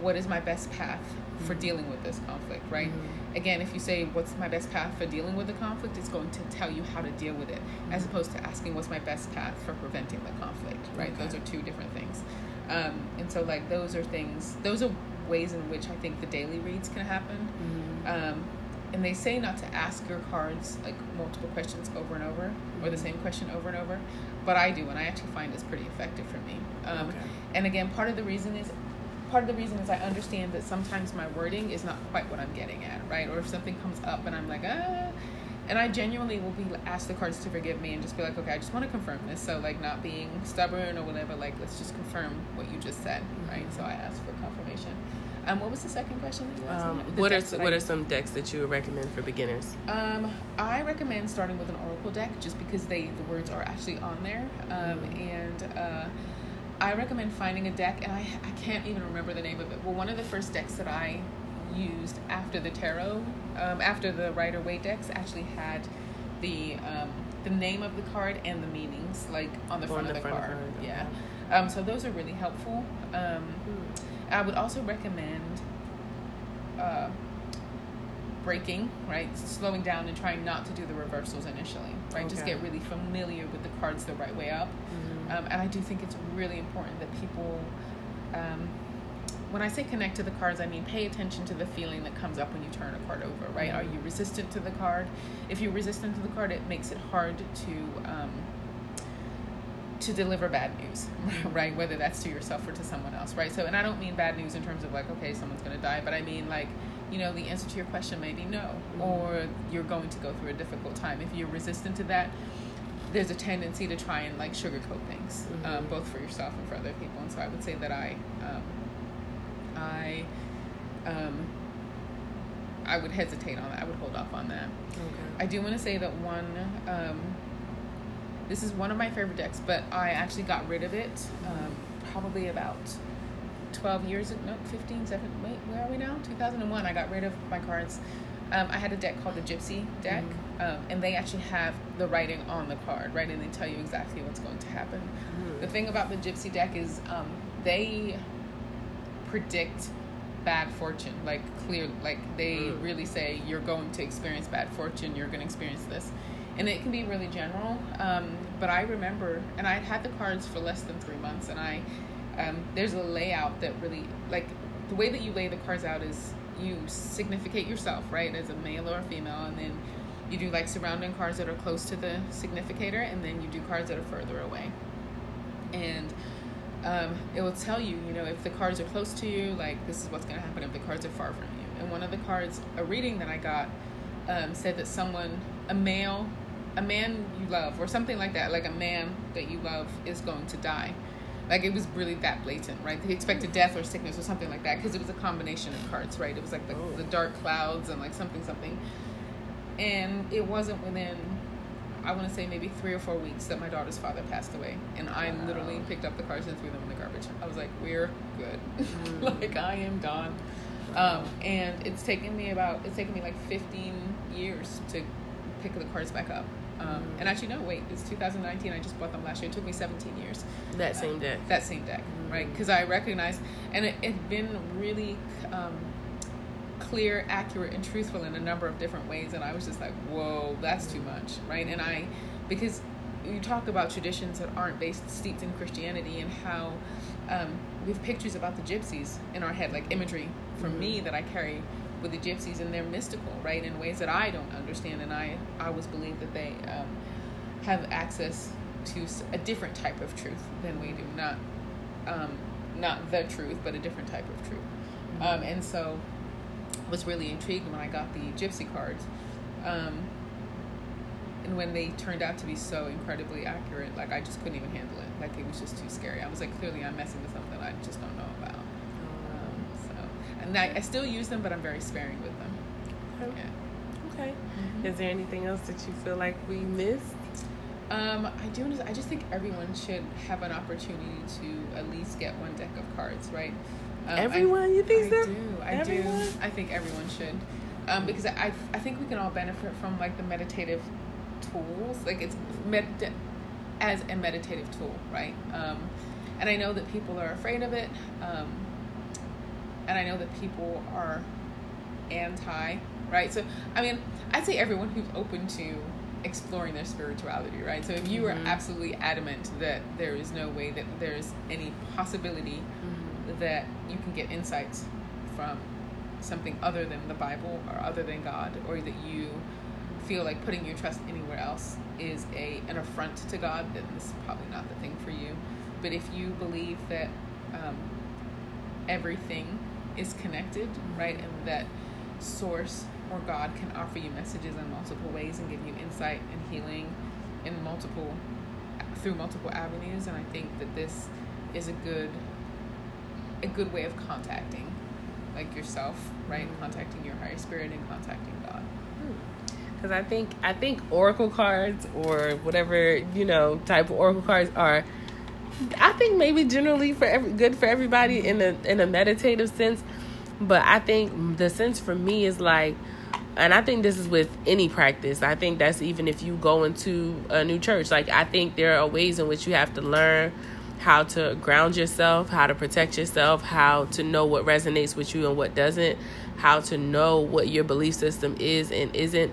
Speaker 2: what is my best path for mm-hmm. dealing with this conflict right mm-hmm. again if you say what's my best path for dealing with the conflict it's going to tell you how to deal with it as mm-hmm. opposed to asking what's my best path for preventing the conflict right okay. those are two different things um, and so like those are things those are ways in which i think the daily reads can happen mm-hmm. um, and they say not to ask your cards like multiple questions over and over or the same question over and over but i do and i actually find it's pretty effective for me um, okay. and again part of the reason is part of the reason is I understand that sometimes my wording is not quite what I'm getting at, right? Or if something comes up and I'm like, ah, and I genuinely will be ask the cards to forgive me and just be like, okay, I just want to confirm this. So like not being stubborn or whatever, like let's just confirm what you just said, right? So I asked for confirmation. Um, what was the second question?
Speaker 1: that you Um, what are what are some decks that you would recommend for beginners?
Speaker 2: Um, I recommend starting with an oracle deck just because they the words are actually on there, um, and uh, I recommend finding a deck, and I, I can't even remember the name of it. Well, one of the first decks that I used after the tarot, um, after the Rider Waite decks, actually had the um, the name of the card and the meanings like on the front, of, the front card. of the. Yeah, um, so those are really helpful. Um. I would also recommend. Uh, breaking, right? Slowing down and trying not to do the reversals initially, right? Okay. Just get really familiar with the cards the right way up. Mm-hmm um, and I do think it's really important that people, um, when I say connect to the cards, I mean pay attention to the feeling that comes up when you turn a card over, right? Are you resistant to the card? If you're resistant to the card, it makes it hard to. Um, to deliver bad news, right? Whether that's to yourself or to someone else, right? So, and I don't mean bad news in terms of like, okay, someone's gonna die, but I mean like, you know, the answer to your question may be no, mm-hmm. or you're going to go through a difficult time. If you're resistant to that, there's a tendency to try and like sugarcoat things, mm-hmm. um, both for yourself and for other people. And so I would say that I, um, I, um, I would hesitate on that. I would hold off on that. Okay. I do want to say that one, um, this is one of my favorite decks, but I actually got rid of it um, probably about 12 years ago, no, 15, 7, wait, where are we now? 2001. I got rid of my cards um, I had a deck called the Gypsy deck, mm-hmm. um, and they actually have the writing on the card, right? And they tell you exactly what's going to happen. Mm-hmm. The thing about the Gypsy deck is um, they predict bad fortune, like clear, like they mm. really say you're going to experience bad fortune, you're going to experience this, and it can be really general. Um, but I remember, and I had the cards for less than three months, and I um, there's a layout that really like the way that you lay the cards out is you significate yourself, right, as a male or a female, and then you do like surrounding cards that are close to the significator, and then you do cards that are further away. And um, it will tell you, you know, if the cards are close to you, like this is what's going to happen if the cards are far from you. And one of the cards, a reading that I got, um, said that someone, a male, a man you love, or something like that, like a man that you love is going to die. Like it was really that blatant, right? They expected death or sickness or something like that because it was a combination of cards, right? It was like the, oh. the dark clouds and like something, something. And it wasn't within, I want to say maybe three or four weeks that my daughter's father passed away. And I wow. literally picked up the cards and threw them in the garbage. I was like, we're good. Mm. like I am done. Um, and it's taken me about, it's taken me like 15 years to pick the cards back up. Um, and actually, no, wait, it's 2019. I just bought them last year. It took me 17 years.
Speaker 1: That same deck.
Speaker 2: that same deck, mm-hmm. right? Because I recognized, and it, it's been really um, clear, accurate, and truthful in a number of different ways. And I was just like, whoa, that's too much, right? And I, because you talk about traditions that aren't based steeped in Christianity and how um, we have pictures about the gypsies in our head, like imagery from mm-hmm. me that I carry with the gypsies, and they're mystical, right, in ways that I don't understand, and I I always believe that they um, have access to a different type of truth than we do, not um, not the truth, but a different type of truth, mm-hmm. Um, and so was really intrigued when I got the gypsy cards. Um, and when they turned out to be so incredibly accurate, like I just couldn't even handle it. Like it was just too scary. I was like, clearly I'm messing with something I just don't know about. Um, so, and I, I, still use them, but I'm very sparing with them.
Speaker 1: Okay. Yeah. Okay. Mm-hmm. Is there anything else that you feel like we missed?
Speaker 2: Um, I do. I just think everyone should have an opportunity to at least get one deck of cards, right?
Speaker 1: Um, everyone, I, you think
Speaker 2: I
Speaker 1: so?
Speaker 2: do. I everyone? do. I think everyone should, um, because I I think we can all benefit from like the meditative tools. Like it's med- as a meditative tool, right? Um, and I know that people are afraid of it. Um, and I know that people are anti, right? So, I mean, I'd say everyone who's open to exploring their spirituality, right? So, if you mm-hmm. are absolutely adamant that there is no way that there's any possibility mm-hmm. That you can get insights from something other than the Bible or other than God, or that you feel like putting your trust anywhere else is a an affront to God, then this is probably not the thing for you. But if you believe that um, everything is connected, right, and that source or God can offer you messages in multiple ways and give you insight and healing in multiple through multiple avenues, and I think that this is a good a good way of contacting like yourself, right? Mm-hmm. Contacting your higher spirit and contacting God. Hmm
Speaker 1: because I think I think oracle cards or whatever you know type of oracle cards are. I think maybe generally for every good for everybody in a in a meditative sense, but I think the sense for me is like, and I think this is with any practice. I think that's even if you go into a new church. Like I think there are ways in which you have to learn how to ground yourself, how to protect yourself, how to know what resonates with you and what doesn't, how to know what your belief system is and isn't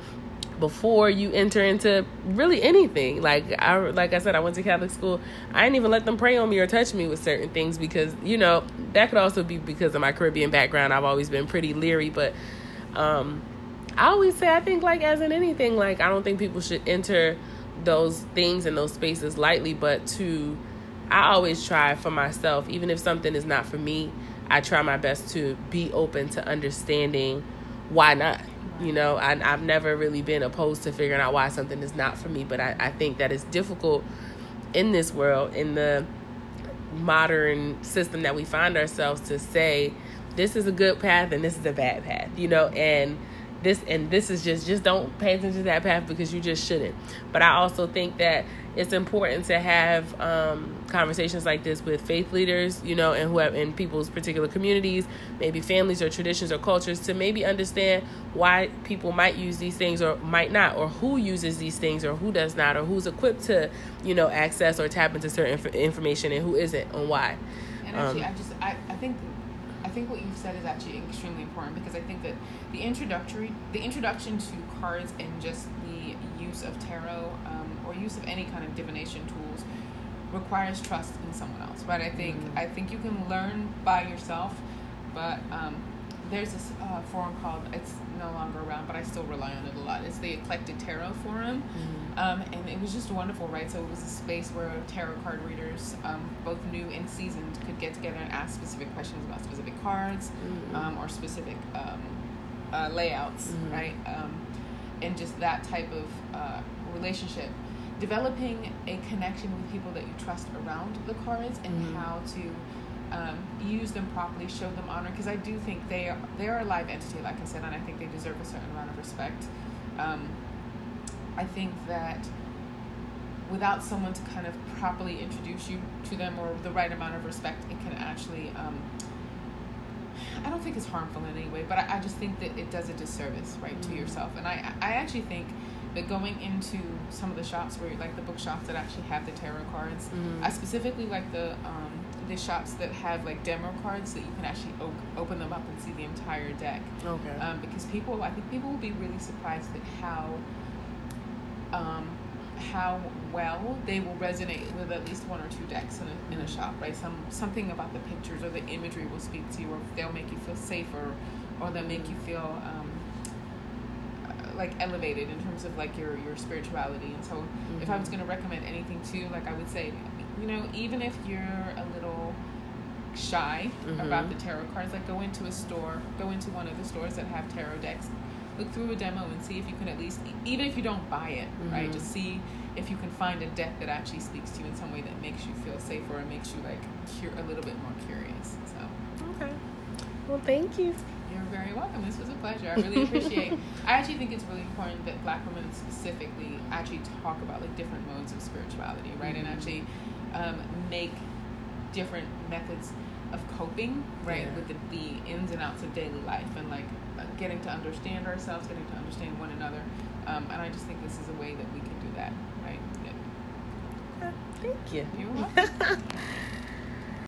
Speaker 1: before you enter into really anything. Like I like I said, I went to Catholic school. I didn't even let them pray on me or touch me with certain things because you know that could also be because of my Caribbean background. I've always been pretty leery, but um, I always say I think like as in anything, like I don't think people should enter those things and those spaces lightly, but to I always try for myself, even if something is not for me. I try my best to be open to understanding why not you know, I, have never really been opposed to figuring out why something is not for me, but I, I think that it's difficult in this world, in the modern system that we find ourselves, to say this is a good path and this is a bad path, you know, and this and this is just just don't pay attention to that path because you just shouldn't. But I also think that it's important to have um, conversations like this with faith leaders, you know, and who have in people's particular communities, maybe families or traditions or cultures, to maybe understand why people might use these things or might not, or who uses these things or who does not, or who's equipped to, you know, access or tap into certain inf- information and who isn't, and why.
Speaker 2: And actually, um, I just I, I think think what you've said is actually extremely important because I think that the introductory the introduction to cards and just the use of tarot um, or use of any kind of divination tools requires trust in someone else, right? I think mm-hmm. I think you can learn by yourself, but um, there's this uh, forum called it's no longer around, but I still rely on it a lot. It's the Aeclectic Tarot Forum, mm-hmm. um, and it was just wonderful, right? So it was a space where tarot card readers, um, both new and seasoned, could get together and ask specific questions about specific cards mm-hmm. um, or specific um, uh, layouts, mm-hmm. right? Um, and just that type of uh, relationship developing a connection with people that you trust around the cards and mm-hmm. how to um, use them properly, show them honor, because I do think they are they are a live entity, like I said, and I think they deserve a certain amount of respect. Um, I think that without someone to kind of properly introduce you to them or the right amount of respect, it can actually. Um, I don't think it's harmful in any way, but I, I just think that it does a disservice, right, mm-hmm. to yourself. And I, I actually think that going into some of the shops where like the bookshops that actually have the tarot cards mm-hmm. i specifically like the the shops that have like demo cards that you can actually op- open them up and see the entire deck
Speaker 1: okay
Speaker 2: um, because people i think people will be really surprised at how um, how well they will resonate with at least one or two decks in a, in a shop, right? Some something about the pictures or the imagery will speak to you, or they'll make you feel safer, or they'll make you feel um, uh, like elevated in terms of like your your spirituality. And so, mm-hmm. if I was mm-hmm. going to recommend anything too, like I would say, you know, even if you're a little shy mm-hmm. about the tarot cards, like go into a store, go into one of the stores that have tarot decks look through a demo and see if you can at least, even if you don't buy it, mm-hmm. right? Just see if you can find a deck that actually speaks to you in some way that makes you feel safer and makes you like cur- a little bit more curious. So.
Speaker 1: Okay. Well, thank you.
Speaker 2: You're very welcome. This was a pleasure. I really appreciate. I actually think it's really important that Black women specifically actually talk about like different modes of spirituality, right? Mm-hmm. And actually um, make different methods of coping, right, yeah. with the, the ins and outs of daily life and like getting to understand ourselves, getting to understand one another. Um, and I just think this is a way that we can do that, right?
Speaker 1: Yeah. Thank you.
Speaker 2: You're welcome.